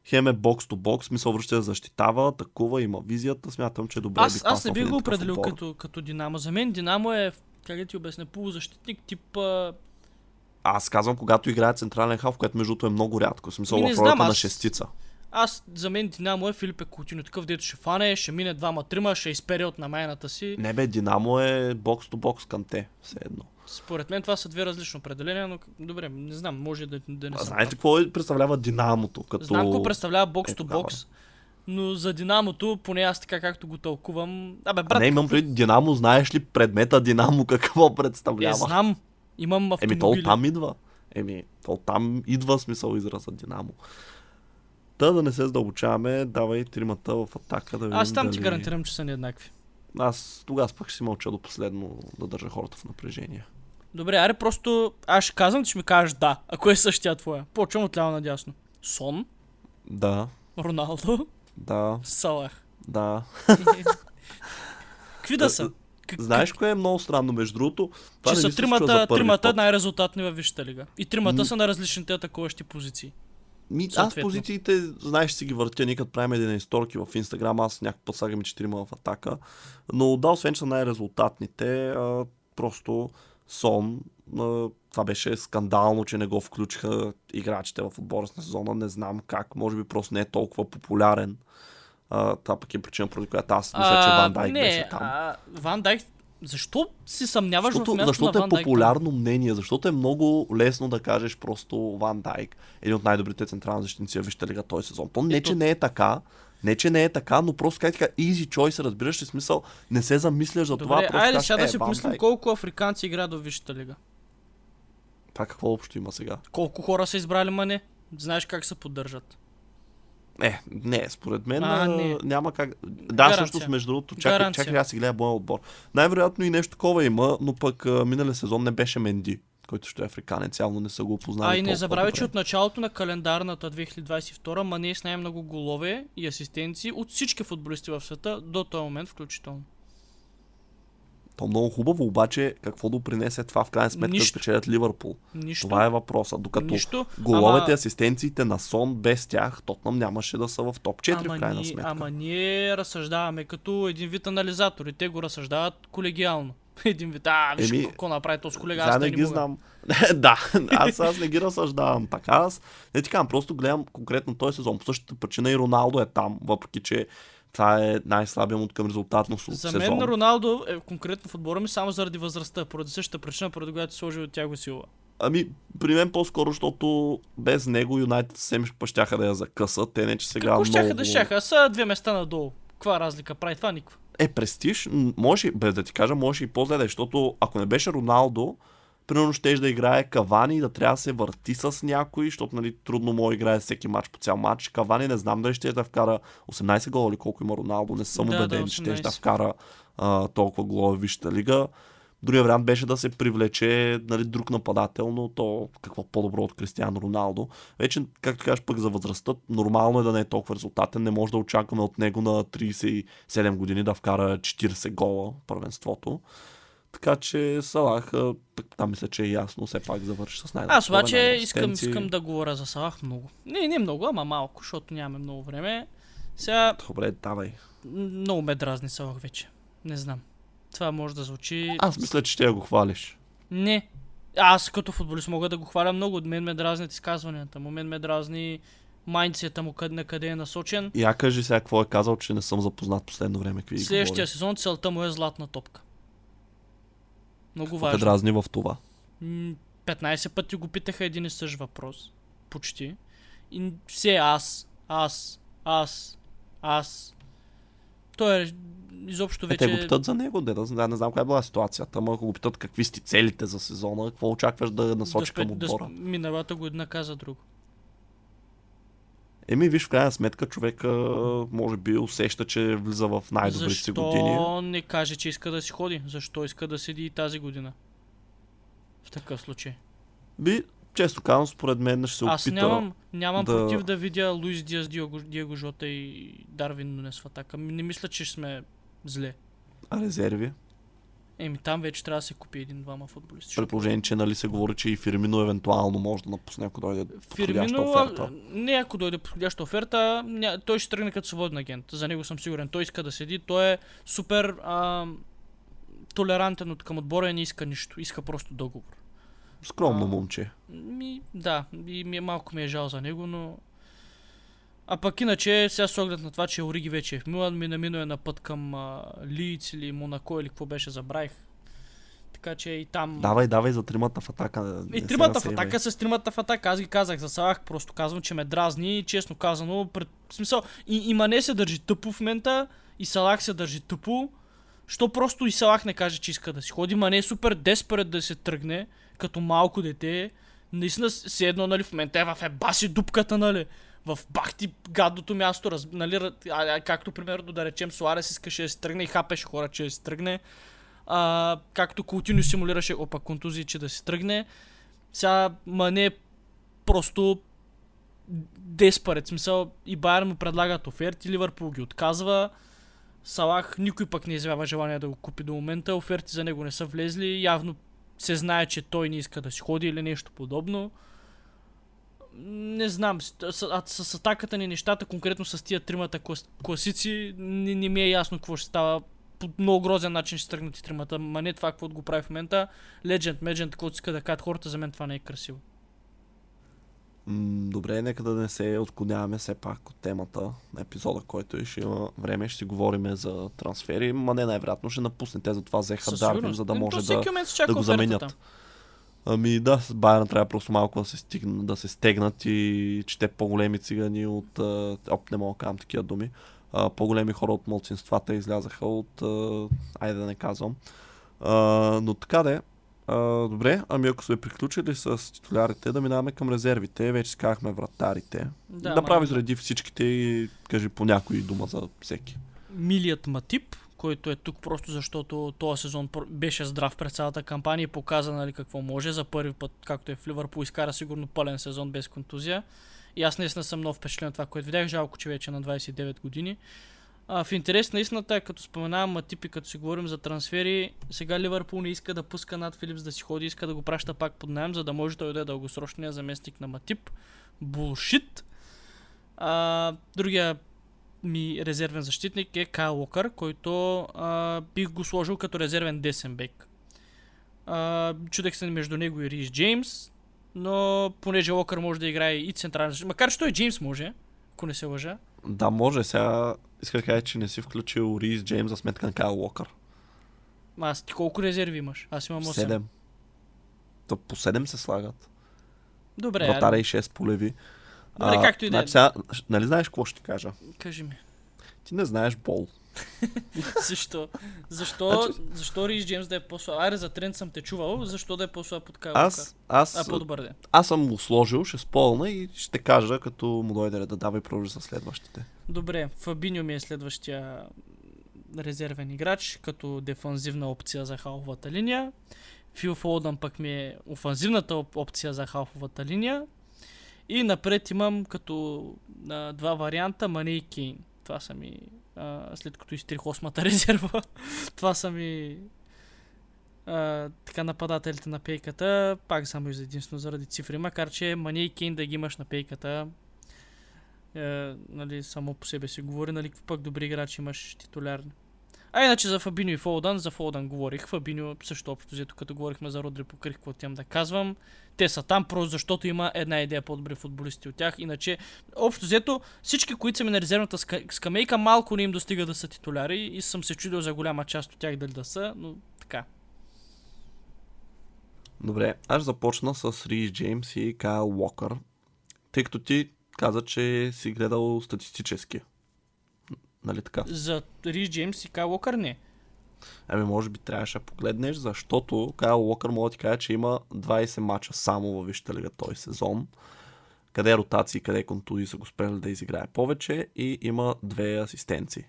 A: Хем е бокс то бокс, смисъл връща да защитава, такова, има визията, смятам, че е добре
B: Аз,
A: би
B: аз не бих го определил като, като Динамо. За мен Динамо е, как да ти обясня, полузащитник, тип... А...
A: Аз казвам, когато играе централен халф, което между другото е много рядко. Смисъл
B: Ми, не
A: в ролята
B: знам,
A: на
B: аз-
A: шестица.
B: Аз, за мен Динамо е Филипе Кутино, такъв дето ще фане, ще мине двама-трима, ще изпере от намайната си.
A: Не бе, Динамо е бокс то бокс към те, все едно.
B: Според мен това са две различни определения, но добре, не знам, може да, да не
A: А
B: съм
A: знаете какво е- представлява Динамото? Като...
B: Знам какво представлява бокс
A: Е,
B: то бокс, но за Динамото, поне аз така както го тълкувам... Абе,
A: А
B: брат,
A: не, имам преди Динамо, знаеш ли предмета Динамо какво
B: е,
A: представлява?
B: знам, имам
A: Еми, то
B: автомобили.
A: там идва. Еми, то там идва смисъл израза Динамо. Та да не се задълбочаваме, давай тримата в атака да видим
B: Аз там
A: дали...
B: ти гарантирам, че са нееднакви.
A: Аз тогава пък ще си мълча до последно да държа хората в напрежение.
B: Добре, аре просто аз ще казвам, ти ще ми кажеш да, ако е същия твоя. Почвам от ляво надясно. Сон,
A: Да,
B: Роналдо,
A: да,
B: Салах.
A: да.
B: Какви да са? Как-
A: Знаеш кое е много странно, между другото? Това
B: че са тримата, тримата най-резултатни във Висшата лига. И тримата
A: М.
B: са на различните атакуващи позиции.
A: Ми, аз позициите, знаеш, си ги въртя, ние като правим един историки в Инстаграм, аз някакъв път слагам и четирима в атака. Но да, освен че са най-резултатните, а, просто Сон, а, това беше скандално, че не го включиха играчите в отбора на сезона, не знам как, може би просто не е толкова популярен. А, това пък е причина, поради която аз мисля, че Ван Дайк
B: не,
A: беше там.
B: А, Ван Дайк, защо си съмняваш
A: Защото,
B: в място
A: защото
B: на
A: е
B: Ван Дайк?
A: популярно мнение, защото е много лесно да кажеш просто Ван Дайк, един от най-добрите централни защитници в Висшата лига този сезон. То не,
B: Ето-
A: че не е така, не, че не е така, но просто как така, easy choice, разбираш ли смисъл, не се замисляш за това,
B: Добре,
A: просто
B: айде сега да
A: е,
B: си помислим
A: Дайк.
B: колко африканци играят в Висшата лига.
A: Това какво общо има сега?
B: Колко хора са избрали мане? Знаеш как се поддържат.
A: Е, не, според мен
B: А, не.
A: няма как. Да,
B: Гаранция.
A: всъщност, между другото, чакай,
B: Гаранция.
A: чакай, аз си гледа моя отбор. Най-вероятно и нещо такова има, но пък миналия сезон не беше Менди, който ще е африканец, явно не са го опознали.
B: А и не забравяй, че от началото на календарната 2022 Мане е с най-много голове и асистенции от всички футболисти в света до този момент включително.
A: То много хубаво, обаче какво допринесе това в крайна сметка да
B: Нищо.
A: спечелят Ливърпул?
B: Нищо.
A: Това е въпроса. Докато
B: Нищо.
A: головете,
B: Ама-
A: асистенциите на Сон, без тях, Тотнам нямаше да са в топ 4
B: ама
A: в крайна
B: ние,
A: сметка.
B: Ама ние разсъждаваме като един вид анализатори. Те го разсъждават колегиално. Един вид, а, виж
A: Еми,
B: какво направи този колега, аз
A: не
B: не
A: ги
B: мога.
A: знам. да, аз, аз не ги разсъждавам така. Аз не ти казвам, просто гледам конкретно този сезон. По същата причина и Роналдо е там, въпреки че това е най-слабият му към резултатно с-
B: За мен Роналдо е конкретно в отбора ми само заради възрастта, поради същата причина, поради която сложи от тяго сила.
A: Ами, при мен по-скоро, защото без него Юнайтед съвсем щяха да я закъсат. Те не, че сега
B: Какво
A: много...
B: щяха да щяха? Са две места надолу. Каква разлика прави това? Никаква.
A: Е, престиж, може, без да ти кажа, може и по-зле защото ако не беше Роналдо, примерно ще да играе Кавани да трябва да се върти с някой, защото нали, трудно да играе всеки матч по цял матч. Кавани не знам дали ще да вкара 18 гола или колко има Роналдо, не съм
B: Да,
A: убеден,
B: да,
A: че ще да
B: 18.
A: вкара а, толкова голове в Висшата лига. Другия вариант беше да се привлече нали, друг нападател, но то какво по-добро от Кристиано Роналдо. Вече, както кажеш пък за възрастта, нормално е да не е толкова резултатен. Не може да очакваме от него на 37 години да вкара 40 гола първенството. Така че Салах, там мисля, че е ясно, все пак завърши с най
B: Аз обаче искам, искам да говоря за Салах много. Не, не много, ама малко, защото нямаме много време. Сега
A: Добре, давай.
B: много ме дразни Салах вече. Не знам. Това може да звучи...
A: Аз мисля, че ще я го хвалиш.
B: Не. Аз като футболист мога да го хваля много. От мен ме дразнят изказванията му. Мен ме дразни майндсета му къде, на къде е насочен.
A: Я кажи сега какво е казал, че не съм запознат последно време. Какви
B: Следващия
A: говори.
B: сезон целта му е златна топка. Много
A: Какво
B: важно.
A: дразни в това?
B: М, 15 пъти го питаха един и същ въпрос. Почти. И все аз, аз, аз, аз. Той е изобщо
A: Е,
B: вече...
A: те го питат за него, не, да, знам- не знам каква е била ситуацията, ама ако го питат какви сте целите за сезона, какво очакваш да насочи
B: да,
A: към
B: да,
A: отбора.
B: сп- миналата година каза друго.
A: Еми, виж, в крайна сметка човека може би усеща, че влиза в най-добрите си
B: Защо
A: години.
B: не каже, че иска да си ходи? Защо иска да седи и тази година? В такъв случай.
A: Би, често казвам, според мен ще се
B: Аз
A: опита.
B: нямам, нямам
A: да-
B: против да видя Луис Диас, Диего, Диего Жота и Дарвин Нунес в атака. Не мисля, че сме зле.
A: А резерви?
B: Еми там вече трябва да се купи един-двама футболисти.
A: При
B: защото
A: положение, че нали се говори, че и Фирмино евентуално може да напусне, ако дойде подходяща
B: Фирмино,
A: оферта.
B: не ако дойде подходяща оферта, ня, той ще тръгне като свободен агент. За него съм сигурен. Той иска да седи. Той е супер а, толерантен от към отбора и не иска нищо. Иска просто договор.
A: Скромно
B: А.
A: момче.
B: Ми, да, и ми, малко ми е жал за него, но... А пък иначе, сега с оглед на това, че Ориги вече е в Милан, Минамино е на път към а, Лиц или Монако или какво беше, забравих. Така че и там...
A: Давай, давай за тримата в атака.
B: И
A: се
B: тримата в атака с тримата в атака. Аз ги казах за Салах, просто казвам, че ме дразни. и Честно казано, пред... в смисъл, и, и Мане се държи тъпо в момента, и Салах се държи тъпо. Що просто и Салах не каже, че иска да си ходи. Мане е супер деспред да се тръгне, като малко дете. Наистина, все едно, нали, в момента е в ебаси дупката, нали. В бахти гадното място, раз, нали, а, както примерно да речем Суарес искаше да се тръгне и хапеше хора, че да се тръгне. А, както Култино симулираше опа контузии, че да се тръгне. Сега Мане просто деспарет. Смисъл и Байер му предлагат оферти, Ливърпул ги отказва. Салах никой пък не изявява желание да го купи до момента. Оферти за него не са влезли. Явно се знае, че той не иска да си ходи или нещо подобно. Не знам, с, с, с, атаката ни нещата, конкретно с тия тримата клас, класици, не, не ми е ясно какво ще става. По много грозен начин ще тръгнат и тримата. Ма не това, какво го прави в момента. Legend, Legend, каквото иска да кажат хората, за мен това не е красиво.
A: Добре, нека да не се отклоняваме все пак от темата на епизода, който е, ще има време, ще си говорим за трансфери, ма не най-вероятно ще напусне. Те затова взеха Дарвин, за да
B: Е,
A: може да, да го
B: офертата.
A: Ами да, с Байерн трябва просто малко да се, стигна, да се стегнат и че те по-големи цигани от... Оп, не мога да кажам такива думи. А, по-големи хора от младсинствата излязаха от... а, Айде да не казвам. А, но така де. А, добре, ами ако сме приключили с титулярите, да минаваме към резервите. Вече си казахме вратарите.
B: Да,
A: Да, Направи
B: ма-
A: заради всичките и кажи по някои дума за всеки.
B: Милият Матип, който е тук просто защото този сезон беше здрав през цялата кампания и показа нали, какво може. За първи път, както е в Ливърпул, изкара сигурно пълен сезон без контузия. И аз наистина съм много впечатлен от това, което видях. Жалко, че вече е на 29 години. А, в интерес на истината, като споменавам Матип и като си говорим за трансфери, сега Ливърпул не иска да пуска над Филипс да си ходи, иска да го праща пак под найем, за да може той да е дългосрочния заместник на Матип. Булшит. А, другия ми резервен защитник е Кайл Локър, който а, бих го сложил като резервен десен бек. А, чудех се между него и Рис Джеймс, но понеже Локър може да играе и централен защитник, макар че той Джеймс може, ако не се лъжа.
A: Да, може. Сега иска да кажа, че не си включил Рис Джеймс за сметка на Кайл Уокър.
B: Аз ти колко резерви имаш? Аз имам 8.
A: 7. То по 7 се слагат.
B: Добре,
A: Вратаря и 6 полеви.
B: Добре, както и да е.
A: значи сега, нали знаеш какво ще кажа?
B: кажи ми.
A: Ти не знаеш бол.
B: Защо? Защо,
A: Значи-
B: защо Рис Джеймс да е по-слаб? Аре, за тренд съм те чувал, защо да е по-слаб от Кайл
A: Аз, аз,
B: А, по-добър да е.
A: аз съм го сложил, ще спълна и ще кажа, като му дойде да дава и продължи за следващите.
B: Добре, Фабиньо ми е следващия резервен играч, като дефанзивна опция за халфовата линия. Фил Фолдън пък ми е офанзивната оп- опция за халфовата линия. И напред имам като а, два варианта Мане и Кейн. Това са ми, а, след като изтрих осмата резерва, това са ми а, така нападателите на пейката. Пак само за единствено заради цифри, макар че Мане и Кейн да ги имаш на пейката е, нали, само по себе си говори, нали, пък добри играчи имаш титулярни. А иначе за Фабиньо и Фолдан, за Фолдан говорих. Фабиньо също общо взето, като говорихме за Родри, покрих какво тям да казвам. Те са там просто защото има една идея по-добри футболисти от тях. Иначе, общо взето, всички, които са ми на резервната ска- скамейка, малко не им достига да са титуляри и съм се чудил за голяма част от тях дали да са, но така.
A: Добре, аз започна с Рис Джеймс и Кайл Уокър, тъй като ти каза, че си гледал статистически. Нали така?
B: За Рис Джеймс и Кайл Уокър не.
A: Ами може би трябваше да погледнеш, защото Кайл Уокър мога да ти кажа, че има 20 мача само във Висшата лига този сезон. Къде ротации, къде контузии са го спрели да изиграе повече и има две асистенции.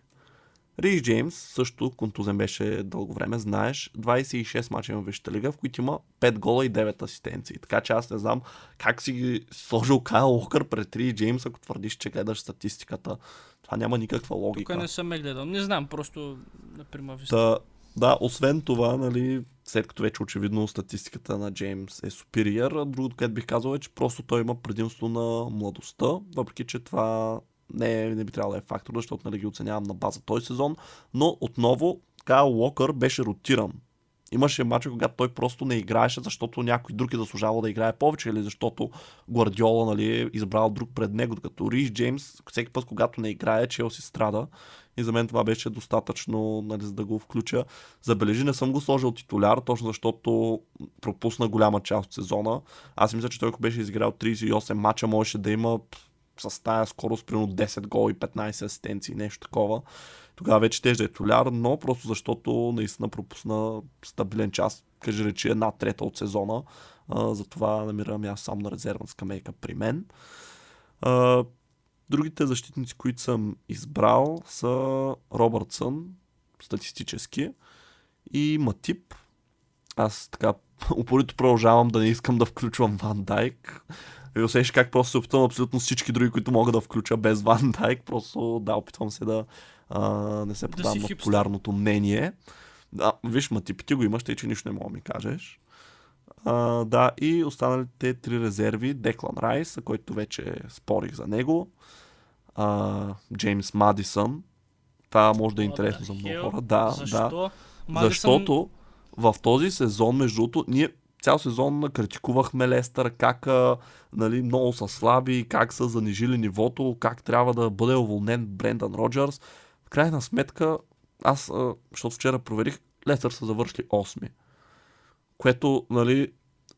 A: Рис Джеймс също контузен беше дълго време, знаеш, 26 мача има в Висшата лига, в които има 5 гола и 9 асистенции. Така че аз не знам как си ги сложил Кайл Уокър пред Рис Джеймс, ако твърдиш, че гледаш статистиката. Това няма никаква логика.
B: Тук не съм ме гледал. Не знам, просто, например,
A: Та, да, освен това, нали, след като вече очевидно статистиката на Джеймс е супериор, а другото, което бих казал е, че просто той има предимство на младостта, въпреки че това не, е- не би трябвало да е фактор, защото нали, ги оценявам на база този сезон, но отново Кайл Уокър беше ротиран. Имаше мача, когато той просто не играеше, защото някой друг е заслужавал да играе повече или защото Гвардиола нали, е избрал друг пред него, докато Рис Джеймс всеки път, когато не играе, Челси страда и за мен това беше достатъчно, нали, за да го включа. Забележи, не съм го сложил титуляр, точно защото пропусна голяма част от сезона. Аз мисля, че той ако беше изиграл 38 мача, можеше да има с тая скорост примерно 10 гол и 15 асистенции, нещо такова. Тогава вече теж е титуляр, но просто защото наистина пропусна стабилен част, кажи речи една трета от сезона. А, затова намирам аз сам на резервна скамейка при мен. А, Другите защитници, които съм избрал са Робъртсън, статистически, и Матип. Аз така упорито продължавам да не искам да включвам Ван Дайк. И усещаш как просто се опитвам абсолютно всички други, които мога да включа без Ван Дайк. Просто да, опитвам се да а, не се
B: Да
A: подавам на
B: хипстър.
A: популярното мнение. Да, виж, Матип, ти го имаш, тъй че нищо не мога да ми кажеш. А, да, и останалите три резерви, Деклан Райс, който вече спорих за него, а, Джеймс Мадисън, това може да е интересно за много хора. Да, да.
B: Защо?
A: Защото в този сезон, между другото, ние цял сезон критикувахме Лестър, как нали, много са слаби, как са занижили нивото, как трябва да бъде уволнен Брендан Роджерс. В крайна сметка, аз, защото вчера проверих, Лестър са завършили 8 което, нали,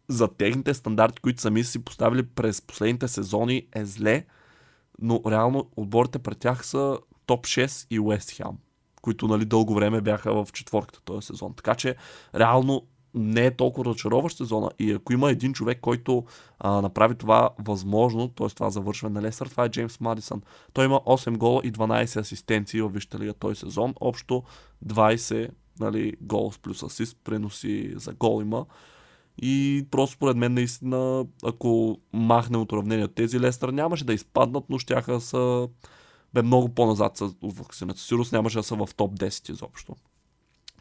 A: за техните стандарти, които сами са си поставили през последните сезони е зле, но реално отборите пред тях са топ 6 и Уест Хем, които нали, дълго време бяха в четворката този сезон. Така че реално не е толкова разочароващ сезона и ако има един човек, който а, направи това възможно, т.е. това завършване на Лесър, това е Джеймс Мадисън. Той има 8 гола и 12 асистенции в Висшата лига този сезон. Общо 20 нали, гол плюс асист, преноси за гол има. И просто според мен наистина, ако махнем от уравнение тези Лестър, нямаше да изпаднат, но щяха да са бе много по-назад с- вакцината. Сигурно нямаше да са в топ 10 изобщо.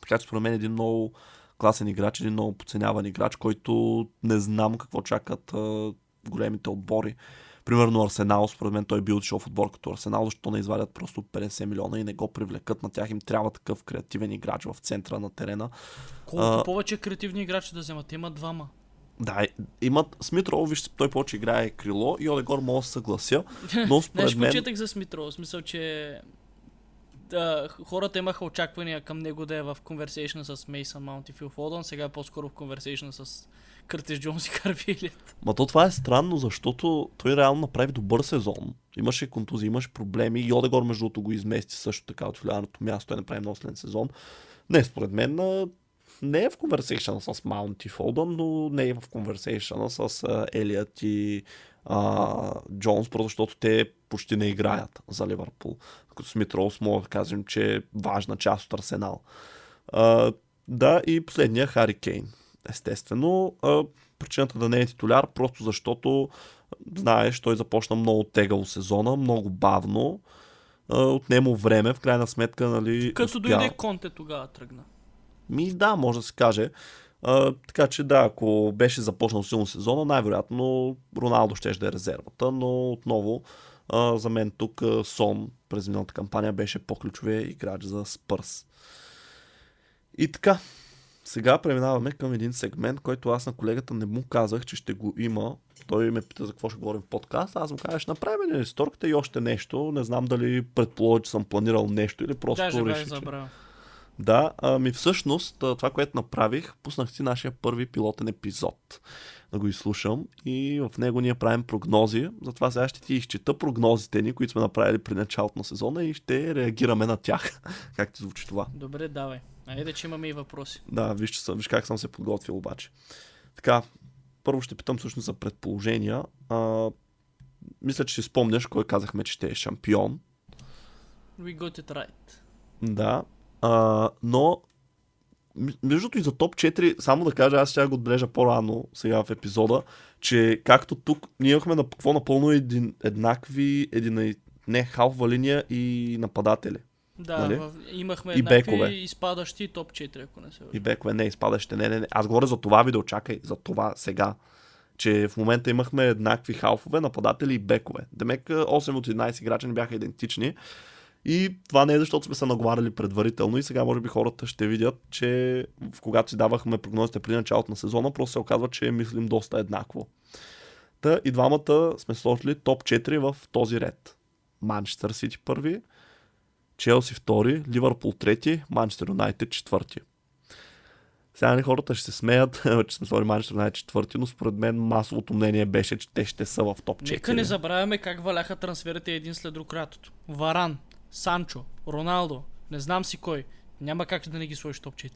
A: Така че според мен е един много класен играч, един много подценяван играч, който не знам какво чакат а, големите отбори. Примерно Арсенал, според мен той би отишъл в отбор като Арсенал, защо не извадят просто 50 милиона и не го привлекат. На тях им трябва такъв креативен играч в центъра на терена.
B: Колко
A: А-
B: повече креативни играчи да вземат? Има двама.
A: Да, имат Смит Роу, вижте, той повече играе крило и Олегор мога да се съглася, но според
B: Знаеш,
A: мен...
B: почетах за Смитро, в смисъл, че да, хората имаха очаквания към него да е в конверсейшн с Мейсън Маунт и Фил Фолдън, сега е по-скоро в конверсейшн с Къртис Джонс и Харви Елиот.
A: Ма то това е странно, защото той реално направи добър сезон. Имаше контузии, имаше проблеми и Одегор между другото го измести също така от влияното място. Той направи много слен сезон. Не, според мен не е в конверсейшъна с Маунт и Фолдън, но не е в конверсейшъна с Елият и а, Джонс, просто защото те почти не играят за Ливърпул. Смит Роуз мога да кажем, че е важна част от Арсенал. А, да, и последния Хари Кейн. Естествено, а, причината да не е титуляр, просто защото, знаеш, той започна много тегаво сезона, много бавно, отнемо време, в крайна сметка, нали...
B: Като
A: успя.
B: дойде Конте тогава тръгна.
A: Ми да, може да се каже. А, така че да, ако беше започнал силно сезона, най-вероятно Роналдо ще да е резервата, но отново а, за мен тук а, Сон през миналата кампания беше по-ключовия играч за Спърс. И така, сега преминаваме към един сегмент, който аз на колегата не му казах, че ще го има. Той ме пита за какво ще говорим в подкаст. Аз му казах, ще направим ли историята и още нещо. Не знам дали предположи, че съм планирал нещо или просто
B: Даже
A: реши, че...
B: забравил.
A: Да, ами всъщност това, което направих, пуснах си нашия първи пилотен епизод да го изслушам и в него ние правим прогнози. Затова сега ще ти изчета прогнозите ни, които сме направили при началото на сезона и ще реагираме на тях. как ти звучи това?
B: Добре, давай. Айде, че имаме и въпроси.
A: Да, виж, че съм, виж как съм се подготвил обаче. Така, първо ще питам всъщност за предположения. А, мисля, че си спомняш кой казахме, че ще е шампион.
B: We got it right.
A: Да. А, но между и за топ 4, само да кажа, аз ще го отбележа по-рано сега в епизода, че както тук ние имахме на какво напълно един, еднакви, един, не, халфва линия и нападатели.
B: Да,
A: Нали?
B: в... имахме
A: И
B: еднакви
A: бекове.
B: изпадащи топ 4, ако не се лъжа.
A: И бекове не изпадащи, не, не, не. Аз говоря за това видео, чакай, за това сега. Че в момента имахме еднакви халфове, нападатели и бекове. Демек 8 от 11 играча не бяха идентични. И това не е защото сме се наговаряли предварително и сега може би хората ще видят, че в- когато си давахме прогнозите при началото на сезона, просто се оказва, че мислим доста еднакво. Та и двамата сме сложили топ 4 в този ред. Манчестър Сити първи, Челси втори, Ливърпул трети, Манчестър Юнайтед четвърти. Сега нали хората ще се смеят, че сме сложили Манчестър Юнайтед четвърти, но според мен масовото мнение беше, че те ще са в топ 4.
B: Нека не забравяме как валяха трансферите един след друг лятото. Варан, Санчо, Роналдо, не знам си кой. Няма как да не ги сложиш топ 4.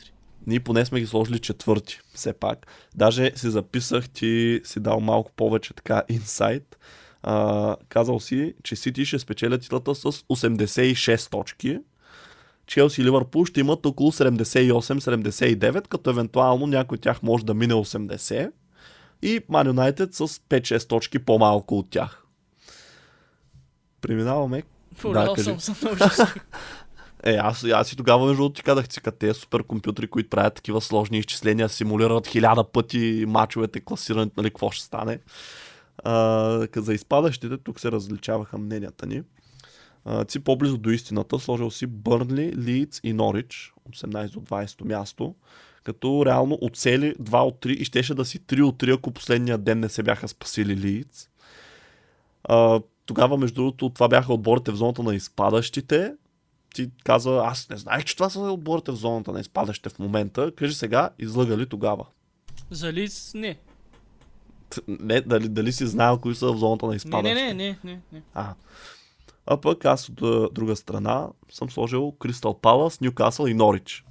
A: Ние поне сме ги сложили четвърти, все пак. Даже си записах, ти си дал малко повече така инсайт. А, казал си, че Сити ще спечелят титлата с 86 точки. Челси и Ливърпул ще имат около 78-79, като евентуално някой от тях може да мине 80. И Ман Юнайтед с 5-6 точки по-малко от тях. Преминаваме Кажи.
B: съм жесток.
A: Е, аз, аз и тогава между другото ти казах, че тези суперкомпютри, които правят такива сложни изчисления, симулират хиляда пъти мачовете, класирането, нали, какво ще стане. А, за изпадащите, тук се различаваха мненията ни. А, ти си по-близо до истината, сложил си Бърнли, Лийдс и Норич, от 18 до 20 място, като реално оцели 2 от 3 и щеше да си 3 от 3, ако последния ден не се бяха спасили Лийдс. Тогава, между другото, това бяха отборите в зоната на изпадащите. Ти каза, аз не знаех, че това са отборите в зоната на изпадащите в момента. Кажи сега, излъга ли тогава?
B: За Лиц не.
A: Т- Не, дали, дали си знаел кои са в зоната на изпадащите?
B: не, не, не, не, не.
A: А. а пък аз от друга страна съм сложил Кристал Палас, Ньюкасъл и Норич.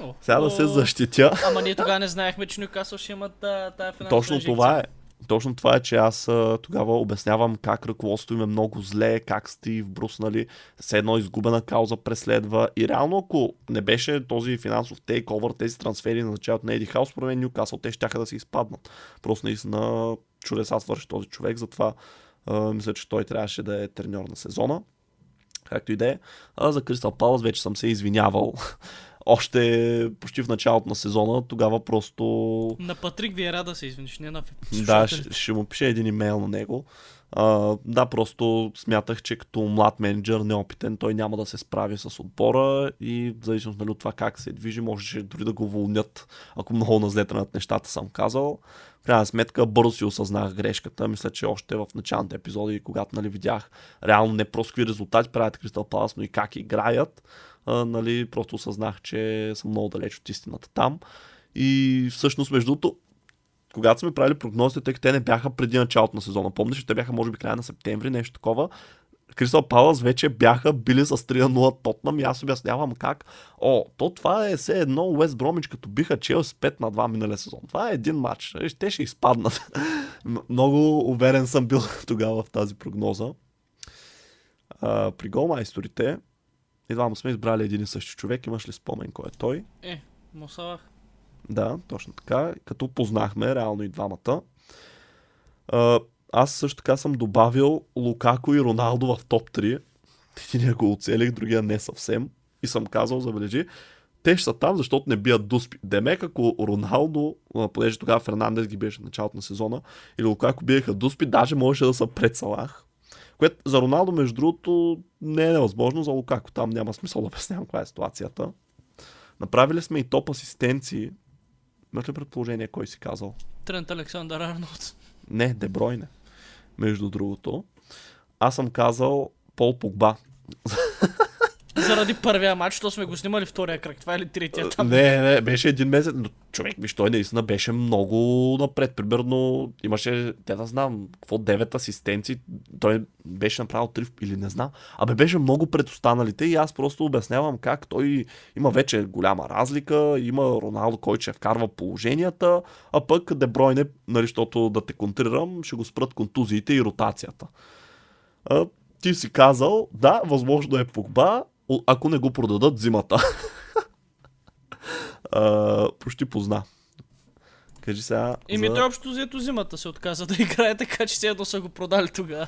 B: О,
A: Сега да се защитя.
B: Ама ние тогава не знаехме, че Нюкасъл ще имат тая финансова
A: Точно това е. Точно това е, че аз тогава обяснявам как ръководството им е много зле, как Стив Брус, нали, все едно изгубена кауза преследва. И реално, ако не беше този финансов тейковър, тези трансфери на началото на Еди Хаус, според мен Ньюкасъл, те ще да се изпаднат. Просто наистина чудеса свърши този човек, затова а, мисля, че той трябваше да е треньор на сезона. Както и да е. За Кристал Палас вече съм се извинявал. Още почти в началото на сезона, тогава просто...
B: На Патрик Виера да се извиниш, не на
A: Да, ще, ще му пише един имейл на него. А, да, просто смятах, че като млад менеджер, неопитен, той няма да се справи с отбора и в зависимост нали, от това как се движи, можеше дори да го уволнят, ако много назлетенат нещата съм казал. В крайна сметка бързо си осъзнах грешката. Мисля, че още в началните епизоди, когато нали, видях реално не просто какви резултати правят Кристал Палас, но и как играят, нали, просто осъзнах, че съм много далеч от истината там. И всъщност, между другото, когато сме правили прогнозите, тъй като те не бяха преди началото на сезона. Помниш, те бяха може би края на септември, нещо такова. Кристал Палас вече бяха били с 3-0 Тотнам и аз обяснявам как. О, то това е все едно Уест Бромич, като биха Челси 5 на 2 миналия сезон. Това е един матч. Те ще изпаднат. Много уверен съм бил тогава в тази прогноза. А, при голмайсторите, и двама сме избрали един и същи човек. Имаш ли спомен кой е той?
B: Е, Мусалах.
A: Да, точно така. Като познахме реално и двамата. А, аз също така съм добавил Лукако и Роналдо в топ 3. Единия го оцелих, другия не съвсем. И съм казал, забележи, те ще са там, защото не бият дуспи. Демек, ако Роналдо, понеже тогава Фернандес ги беше в началото на сезона, или Лукако биеха дуспи, даже можеше да са пред Салах. Което за Роналдо, между другото, не е невъзможно, за Лукако там няма смисъл да обяснявам каква е ситуацията. Направили сме и топ асистенции. Имаш ли предположение кой си казал?
B: Трент Александър Арнолд.
A: Не, Дебройне. Между другото. Аз съм казал Пол Погба.
B: Заради първия матч, то сме го снимали втория кръг. Това е ли третия там?
A: Не, не, беше един месец. Но човек, виж, той наистина беше много напред. Примерно имаше, те да знам, какво 9 асистенции. Той беше направил 3 или не знам. Абе беше много пред останалите и аз просто обяснявам как той има вече голяма разлика. Има Роналдо, който ще вкарва положенията, а пък Дебройне, нали, защото да те контрирам, ще го спрат контузиите и ротацията. А, ти си казал, да, възможно е Погба, ако не го продадат зимата. А, почти позна. Кажи сега.
B: Еми,
A: за...
B: той общо взето зимата се отказа да играе, така че все едно са го продали тогава.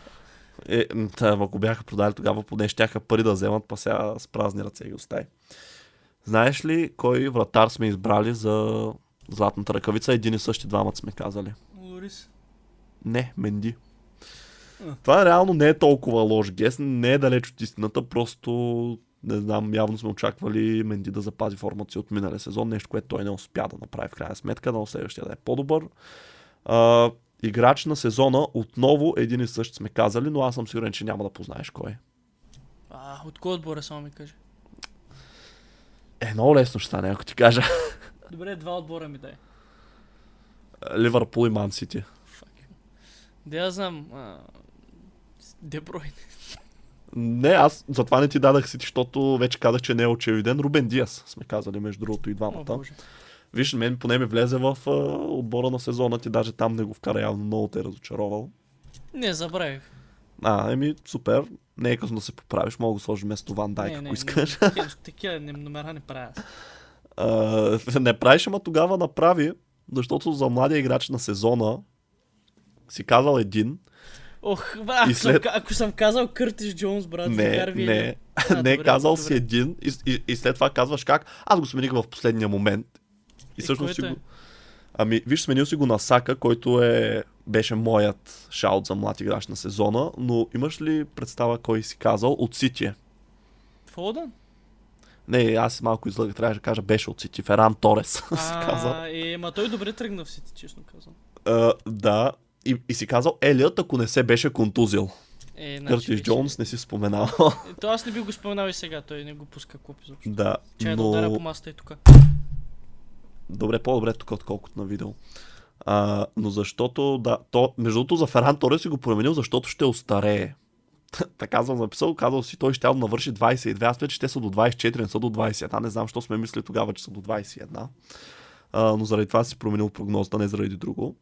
A: Е, ако бяха продали тогава, поне щяха пари да вземат, па сега с празни ръце ги остави. Знаеш ли кой вратар сме избрали за златната ръкавица? Един и същи двамата сме казали.
B: Лорис.
A: Не, Менди.
B: А.
A: Това реално не е толкова лош гес, не е далеч от истината, просто не знам, явно сме очаквали Менди да запази формата си от миналия сезон, нещо, което той не успя да направи в крайна сметка, но следващия да е по-добър. А, играч на сезона, отново един и същ сме казали, но аз съм сигурен, че няма да познаеш кой е.
B: А, от кой отбор е, само ми кажи.
A: Е, много лесно ще стане, ако ти кажа.
B: Добре, два отбора ми дай.
A: Ливърпул и Ман Сити.
B: Да я знам. а, Дебройн.
A: Не, аз затова не ти дадах Сити, защото вече казах, че не е очевиден. Рубен Диас сме казали, между другото, и
B: О,
A: двамата.
B: боже.
A: Виж, мен поне ми влезе в а, отбора на сезона, ти даже там не го вкара, явно много те е разочаровал.
B: Не, забравих.
A: А, еми, супер. Не е късно да се поправиш, мога да го сложиш вместо Ван Дайк,
B: не,
A: ако
B: не,
A: искаш.
B: Не, такива- такива номера не правя.
A: А, не правиш, ама тогава направи, защото за младия играч на сезона си казал един.
B: Ох, съм,
A: след-
B: ако съм казал Къртис Джонс, брат,
A: Не,
B: Харви,
A: не,
B: А,
A: не,
B: добре,
A: казал
B: добре.
A: си един и, и, и след това казваш как. Аз го смених в последния момент. И
B: И
A: всъщност си
B: кой
A: го...
B: е?
A: Ами, виж, сменил си го на Сака, който е... беше моят шаут за млад играч на сезона, но имаш ли представа кой си казал? От Сити е.
B: Фолдън?
A: Не, аз малко излъгах, трябваше да кажа беше от Сити. Феран Торес си казал.
B: А, е, ма той добре тръгна в Сити, честно казвам.
A: А, да, и, и си казал Елиот, ако не се беше контузил.
B: Е, значи,
A: Къртис Джонс не си споменал.
B: Е, То аз не би го споменал и сега, той не го пуска клуб изобщо.
A: да,
B: Чай да ударя по
A: но...
B: масата и тук.
A: Добре, по-добре тук, отколкото на видео. А, но защото, да, то, между другото за Феран Торес си го променил, защото ще остарее. така съм записал, казал си, той ще навърши 22, аз вече те са до 24, не са до 21, не знам, защо сме мислили тогава, че са до 21. А, но заради това си променил прогнозата, не заради друго.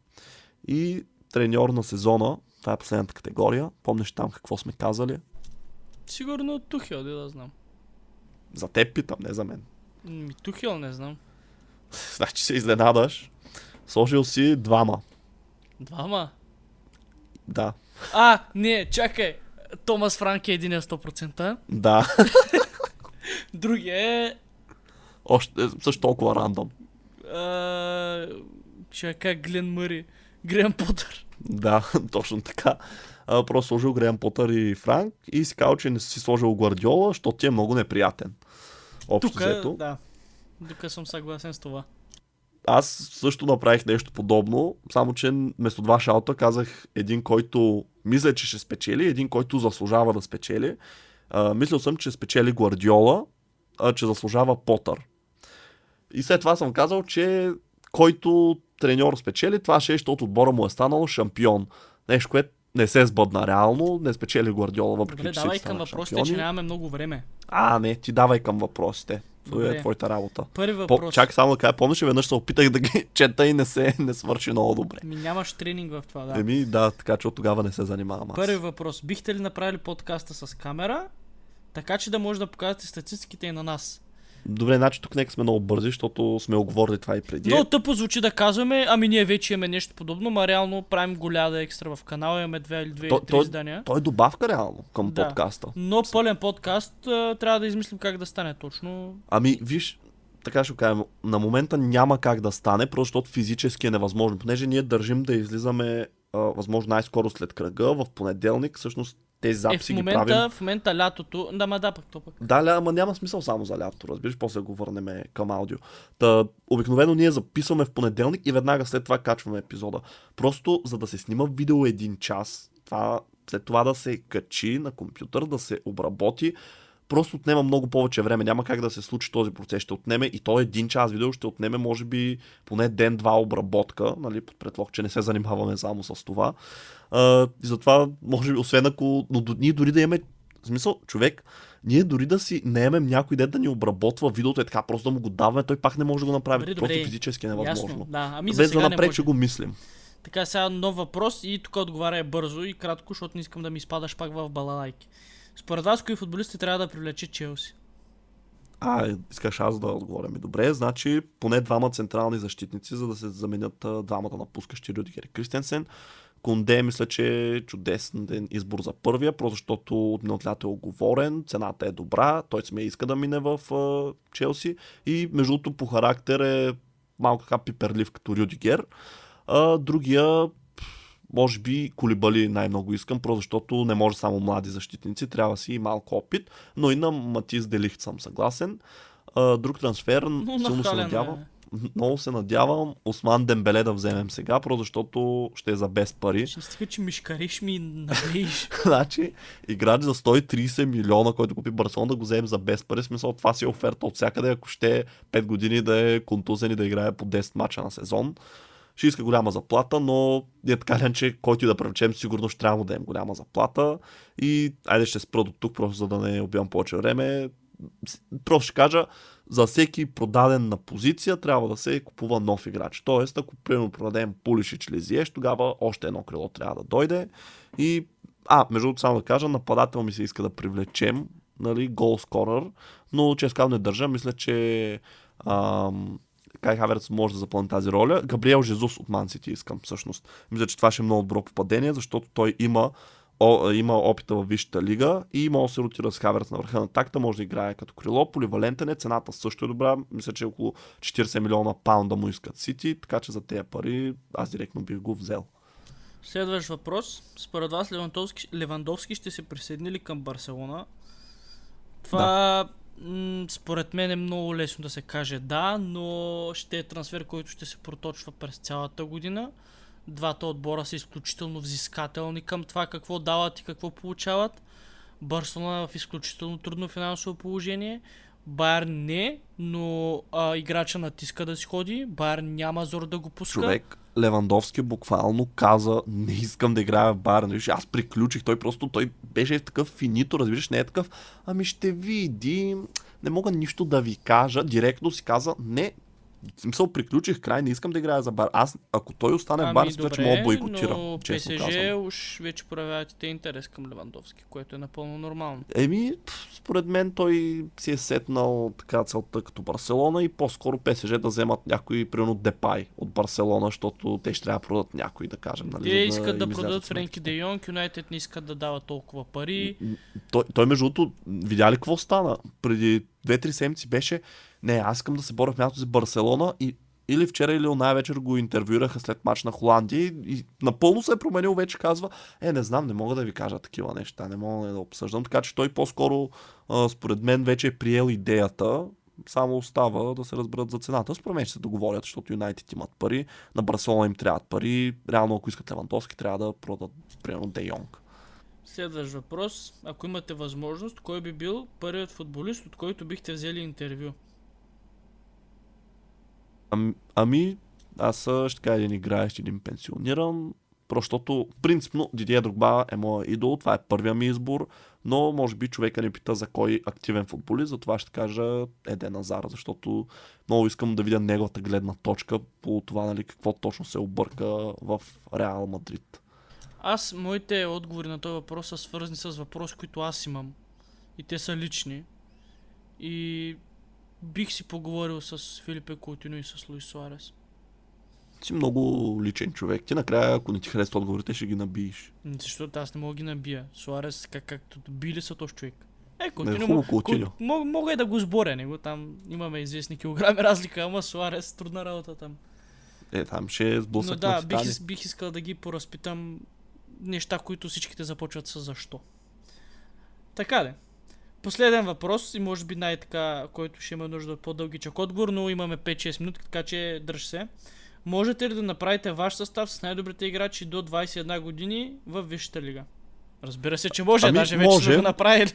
A: И треньор на сезона, това е последната категория, помниш там какво сме казали?
B: Сигурно от Тухел, да знам.
A: За теб питам, не за мен.
B: Ми, Тухел не знам.
A: Значи се изненадаш. Сложил си двама.
B: Двама.
A: Да.
B: А, не, чакай. Томас Франк е един 100%.
A: Да,
B: Другия е...
A: още е също толкова рандом.
B: а, кажа Глен Мъри. Грен Потър.
A: Да, точно така. А, просто сложил Греъм Потър и Франк и си казал, че не си сложил Гвардиола, защото ти е много неприятен. Общо
B: Тук,
A: взето.
B: да. Тук съм съгласен с това.
A: Аз също направих нещо подобно, само че вместо два шаута казах един, който мисля, че ще спечели, един, който заслужава да спечели. А, мислил съм, че спечели Гвардиола, а че заслужава Потър. И след това съм казал, че който треньор спечели, това ще е, защото отбора му е станал шампион. Нещо, което не се сбъдна реално, не спечели Гвардиола, въпреки
B: Добре,
A: че
B: давай към въпросите,
A: шампиони.
B: че нямаме много време.
A: А, не, ти давай към въпросите. Това е твоята работа.
B: Първи
A: По,
B: въпрос.
A: чак само да кажа, помниш, ли, веднъж се опитах да ги чета и не се не свърши много добре.
B: Ми нямаш тренинг в това, да.
A: Еми, да, така че от тогава не се занимавам аз.
B: Първи въпрос. Бихте ли направили подкаста с камера, така че да може да покажете статистиките и на нас?
A: Добре, значи тук нека сме много бързи, защото сме оговорили това и преди.
B: Много тъпо звучи да казваме, ами ние вече имаме нещо подобно, ма реално правим голяда екстра в канала, имаме две или две
A: То-
B: или три издания.
A: Той е добавка реално към
B: Да.
A: подкаста.
B: Но пълен подкаст трябва да измислим как да стане точно.
A: Ами, виж, така ще кажем, на момента няма как да стане, просто защото физически е невъзможно. Понеже ние държим да излизаме а, възможно най-скоро след кръга, в понеделник, всъщност тези
B: Е, в
A: записи ги
B: момента,
A: правим.
B: в момента лятото, да, ма да, пък то пък.
A: Да, ля, ама няма смисъл само за лятото, разбираш, после го върнем към аудио. Та, обикновено ние записваме в понеделник и веднага след това качваме епизода. Просто за да се снима видео един час, това, след това да се качи на компютър, да се обработи, просто отнема много повече време. Няма как да се случи този процес. Ще отнеме и то един час видео ще отнеме, може би, поне ден-два обработка, нали, под предлог, че не се занимаваме само с това. А, и затова, може би, освен ако, но ние дори да имаме, в смисъл, човек, ние дори да си наемем някой ден да ни обработва видеото, е така, просто да му го даваме, той пак не може да го направи.
B: Добре,
A: просто
B: добре.
A: физически е невъзможно.
B: Ясно, да. Ами
A: Без да напред, че го мислим.
B: Така, сега нов въпрос и тук отговаря бързо и кратко, защото не искам да ми изпадаш пак в балалайки. Според вас, кои футболисти трябва да привлече Челси?
A: А, искаш аз да отговоря ми. Добре, значи поне двама централни защитници, за да се заменят двамата напускащи Рюдигер и Кристенсен. Конде мисля, че е чудесен избор за първия, просто защото от миналото е оговорен, цената е добра, той сме иска да мине в а, Челси и между другото по характер е малко така пиперлив като Рюдигер. А, другия може би Колибали най-много искам, просто защото не може само млади защитници, трябва си и малко опит, но и на Матис Делихт съм съгласен. Друг трансфер,
B: Но
A: силно се надявам. Много се надявам Осман Дембеле да вземем сега, просто защото ще е за без пари.
B: Ще стига, че мишкариш ми набиеш.
A: значи, играч за 130 милиона, който купи Барселона, да го вземем за без пари. Смисъл, това си е оферта от всякъде, ако ще е 5 години да е контузен и да играе по 10 мача на сезон. Ще иска голяма заплата, но е така ли, че който и да привлечем, сигурно ще трябва да дадем голяма заплата. И айде ще спра до тук, просто за да не убивам повече време. Просто ще кажа, за всеки продаден на позиция трябва да се купува нов играч. Тоест, ако примерно продадем Пулишич или Зиеш, тогава още едно крило трябва да дойде. И, а, между другото, само да кажа, нападател ми се иска да привлечем, нали, гол но честно не държа. Мисля, че ам, Кай Хаверц може да запълни тази роля. Габриел Жезус от Ман Сити искам всъщност. Мисля, че това ще е много добро попадение, защото той има о, има опита в Висшата лига и може да се ротира с Хаверц на върха на такта, може да играе като крило, поливалентен е, цената също е добра, мисля, че около 40 милиона паунда му искат Сити, така че за тези пари аз директно бих го взел.
B: Следващ въпрос. Според вас Левандовски, Левандовски ще се присъедини ли към Барселона? Това м- според мен е много лесно да се каже да, но ще е трансфер, който ще се проточва през цялата година. Двата отбора са изключително взискателни към това какво дават и какво получават. Барселона е в изключително трудно финансово положение. Байер не, но а, играча натиска да си ходи. Байер няма зор да го пуска.
A: Човек, Левандовски буквално каза, не искам да играя в. Виж, аз приключих, той просто, той беше такъв финито, разбираш, не е такъв, ами ще видим, не мога нищо да ви кажа. Директно си каза, не, смисъл, приключих край, не искам да играя за бар. Аз, ако той остане в
B: Ами,
A: бар, смятам, че мога да бойкотирам.
B: но
A: честно
B: ПСЖ
A: казвам.
B: уж вече проявяват те интерес към Левандовски, което е напълно нормално.
A: Еми, според мен той си е сетнал така целта като Барселона и по-скоро ПСЖ да вземат някой, примерно Депай от Барселона, защото те ще трябва да продадат някой, да кажем. Нали,
B: Те искат да
A: им
B: продадат
A: излязат
B: Френки. Де Йонг, Юнайтед не искат да дават толкова пари.
A: Той, той между другото, видя ли какво стана? Преди 2-3 седмици беше, не, аз искам да се боря в място за Барселона и или вчера, или оная вечер го интервюираха след матч на Холандия и, и напълно се е променил, вече казва, е, не знам, не мога да ви кажа такива неща, не мога да обсъждам, така че той по-скоро, а, според мен, вече е приел идеята, само остава да се разберат за цената. Според мен ще се договорят, защото Юнайтед имат пари, на Барселона им трябват пари, реално ако искат Левантовски, трябва да продадат, примерно, Де Йонг.
B: Следващ въпрос. Ако имате възможност, кой би бил първият футболист, от който бихте взели интервю?
A: Ами, ами аз ще кажа един играещ, един пенсиониран, просто принципно Дидия Другба е моят идол, това е първия ми избор, но може би човека ни пита за кой активен футболист, затова ще кажа Еден Азар, защото много искам да видя неговата гледна точка по това, нали, какво точно се обърка в Реал Мадрид.
B: Аз, моите отговори на този въпрос са свързани с въпроси, които аз имам. И те са лични. И бих си поговорил с Филипе Кутино и с Луис Суарес.
A: Си много личен човек. Ти накрая, ако не ти харесват отговорите, ще ги набиеш.
B: Защото аз не мога да ги набия. Суарес, как, както били са този човек. Е,
A: Не,
B: Кутино,
A: хубаво Кутиньо.
B: Ку- мога, мога и да го сборя него. Там имаме известни килограми разлика, ама Суарес трудна работа там.
A: Е, там ще е сблъсък
B: Но да, бих, бих искал да ги поразпитам неща, които всичките започват с защо. Така де. Последен въпрос и може би най-така, който ще има нужда от по-дългичък отговор, но имаме 5-6 минути, така че дръж се. Можете ли да направите ваш състав с най-добрите играчи до 21 години в Висшата лига? Разбира се, че може,
A: Ами,
B: даже вече
A: може.
B: сме го направили.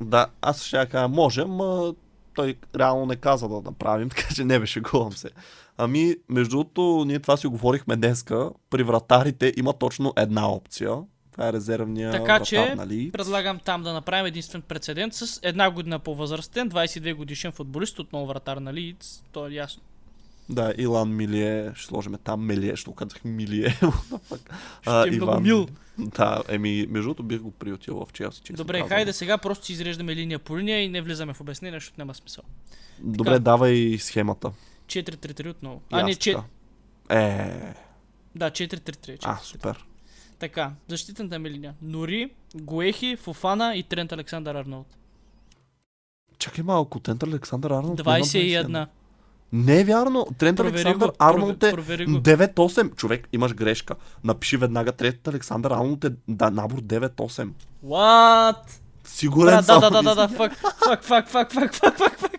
A: Да, аз ще кажа, можем, ма той реално не каза да направим, така че не беше шегувам се. Ами, между другото, ние това си говорихме днеска. При вратарите има точно една опция. Това е резервния
B: Така
A: вратар,
B: че,
A: нали?
B: Предлагам там да направим единствен прецедент с една година по-възрастен, 22 годишен футболист, отново вратар на Лиц. То е ясно.
A: Да, Илан Милие, ще сложим там Мелие, ще го казах Милие.
B: Ще е много мил.
A: Да, еми, между другото бих го приютил в Челси. честно
B: Добре,
A: казано.
B: хайде сега просто си изреждаме линия по линия и не влизаме в обяснение, защото няма смисъл.
A: Добре,
B: Така.
A: давай схемата.
B: 4-3-3 отново. А, не, че...
A: така. Е,
B: Да, 4-3-3.
A: а, супер.
B: Така, защитната ми линия. Нори, Гуехи, Фофана и Трент Александър Арнолд.
A: Чакай малко, Трент Александър Арнолд. няма
B: 21.
A: Не е вярно. Трент
B: Провери
A: Александър
B: го,
A: Арнолд е
B: провери го.
A: 9-8. Човек, имаш грешка. Напиши веднага Трент Александър Арнолд е да, набор 9-8.
B: What?
A: Сигурен
B: Да,
A: съм.
B: да, да, да, да, фак, фак, фак, фак, фак, фак, фак, фак.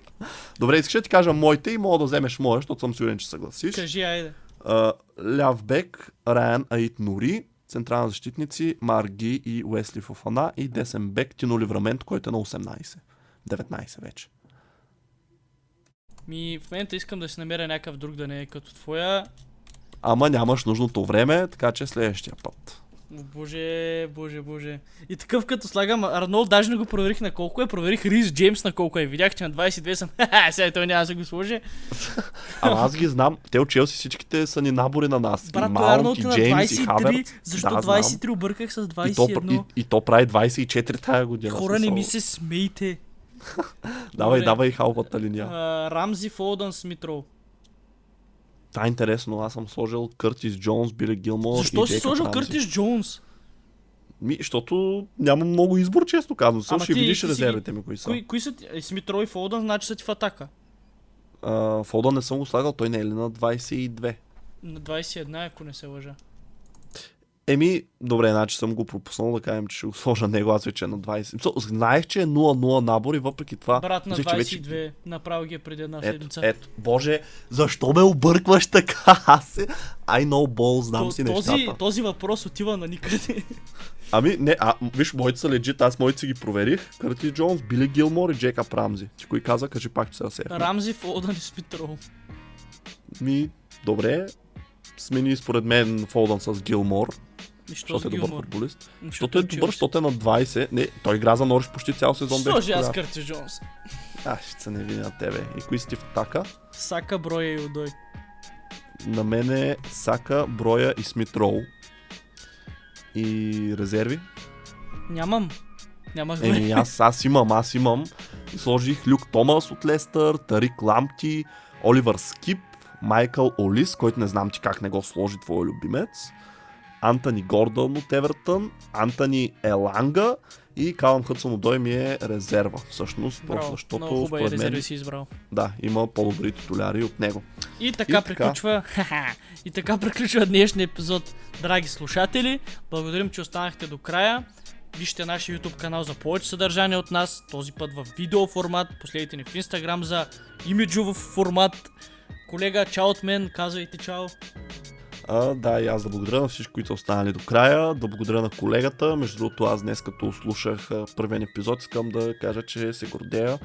A: Добре, искаш да ти кажа моите и мога да вземеш моя, защото съм сигурен, че съгласиш.
B: Кажи, айде.
A: А, ляв бек, Райан Аит Нури, централни защитници, Марги и Уесли Фофана и десен бек, Тино Ливрамент, който е на 18. 19 вече.
B: Ми, в момента искам да си намеря някакъв друг да не е като твоя.
A: Ама нямаш нужното време, така че следващия път.
B: Боже, боже, боже. И такъв като слагам Арнолд, даже не го проверих на колко е, проверих Рис Джеймс на колко е. Видях, че на 22 съм. Ха, сега той няма да се го сложи.
A: Ама аз ги знам. Те от Челси всичките са ни набори на нас.
B: Брат,
A: и
B: той
A: Маунт,
B: Арнолд
A: и
B: е на
A: Джеймс, и
B: 23.
A: Хаверт.
B: Защо
A: Да, знам.
B: 23 обърках с
A: И то,
B: 21?
A: и, и то прави 24 тая година.
B: Хора, не ми се смейте.
A: Давай, давай халвата линия.
B: Рамзи Фолдън Смитроу.
A: Това е интересно. Аз съм сложил Къртис Джонс, Били Гилмор
B: Защо си сложил. Къртис Джонс?
A: Ми, защото няма много избор, често казвам.
B: Ама
A: ще
B: ти-
A: видиш
B: ти
A: резервите ми, кои са.
B: Кои, кои са ти? Е, Смитроу и Фолдън, значи са ти в атака.
A: А, Фода не съм го слагал, той не е ли на 22?
B: На 21, ако не се лъжа.
A: Еми, добре, значи съм го пропуснал да кажем, че ще го сложа него, аз вече е на 20. Мисъл, Знаех, че е 0-0 набор и въпреки това...
B: Брат на
A: мислех, че вече-
B: 22, направо ги е преди една
A: Ето,
B: седмица.
A: ето, боже, защо ме объркваш така? Аз се... I know ball, знам
B: То-
A: си
B: този,
A: нещата.
B: този въпрос отива на никъде.
A: Ами, не, а, виж, моите са легит, аз моите си ги проверих. Кърти Джонс, Били Гилмор и Джейкъб Рамзи. Ти кой каза, кажи пак, че са се.
B: Рамзи, Фолдън и Смитроу.
A: Ми, добре. Смени според мен Фолдън с Гилмор,
B: И що
A: защото
B: с
A: е добър футболист.
B: Ами,
A: Защото е добър, защото е на 20. Не, той игра за Нориш почти цял сезон. беше
B: Сложи аз. Къртис Джонс.
A: Аз ще се не видя на тебе. И кои си ти в атака?
B: Сака, Броя и Удой.
A: На мен е Сака, Броя и Смит Роу. И резерви?
B: Нямам. Нямах
A: Еми,
B: време.
A: аз, аз имам, аз имам. Сложих Люк Томас от Лестър, Тарик Ламти, Оливър Скип, Майкъл Олис, който не знам ти как не го сложи твой любимец, Антони Гордън от Евертън, Антони Еланга и Калам Хътсън Одой ми е резерва. Всъщност, просто
B: Браво,
A: защото
B: много
A: според мен
B: си избрал.
A: да, има по-добри титуляри от него.
B: И така
A: И така.
B: приключва. и така приключва днешния епизод, драги слушатели. Благодарим, че останахте до края. Вижте нашия YouTube канал за повече съдържание от нас, този път в видео формат. Последите ни в Instagram за имиджов формат. Колега, чао от мен, казвайте чао.
A: А, да, и аз да благодаря на всички, които са останали до края, да благодаря на колегата. Между другото, аз днес като слушах а, първият епизод, искам да кажа, че се гордея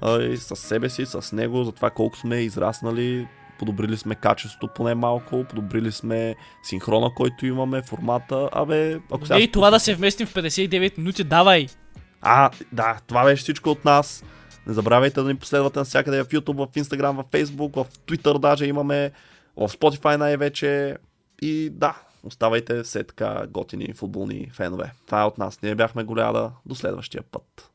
A: а, и с себе си, с него, за това колко сме израснали, подобрили сме качеството поне малко, подобрили сме синхрона, който имаме, формата. Абе, ако сега...
B: И това да се вместим в 59 минути, давай!
A: А, да, това беше всичко от нас. Не забравяйте да ни последвате навсякъде в YouTube, в Instagram, в Facebook, в Twitter даже имаме, в Spotify най-вече. И да, оставайте все така готини футболни фенове. Това е от нас. Ние бяхме голяда. До следващия път.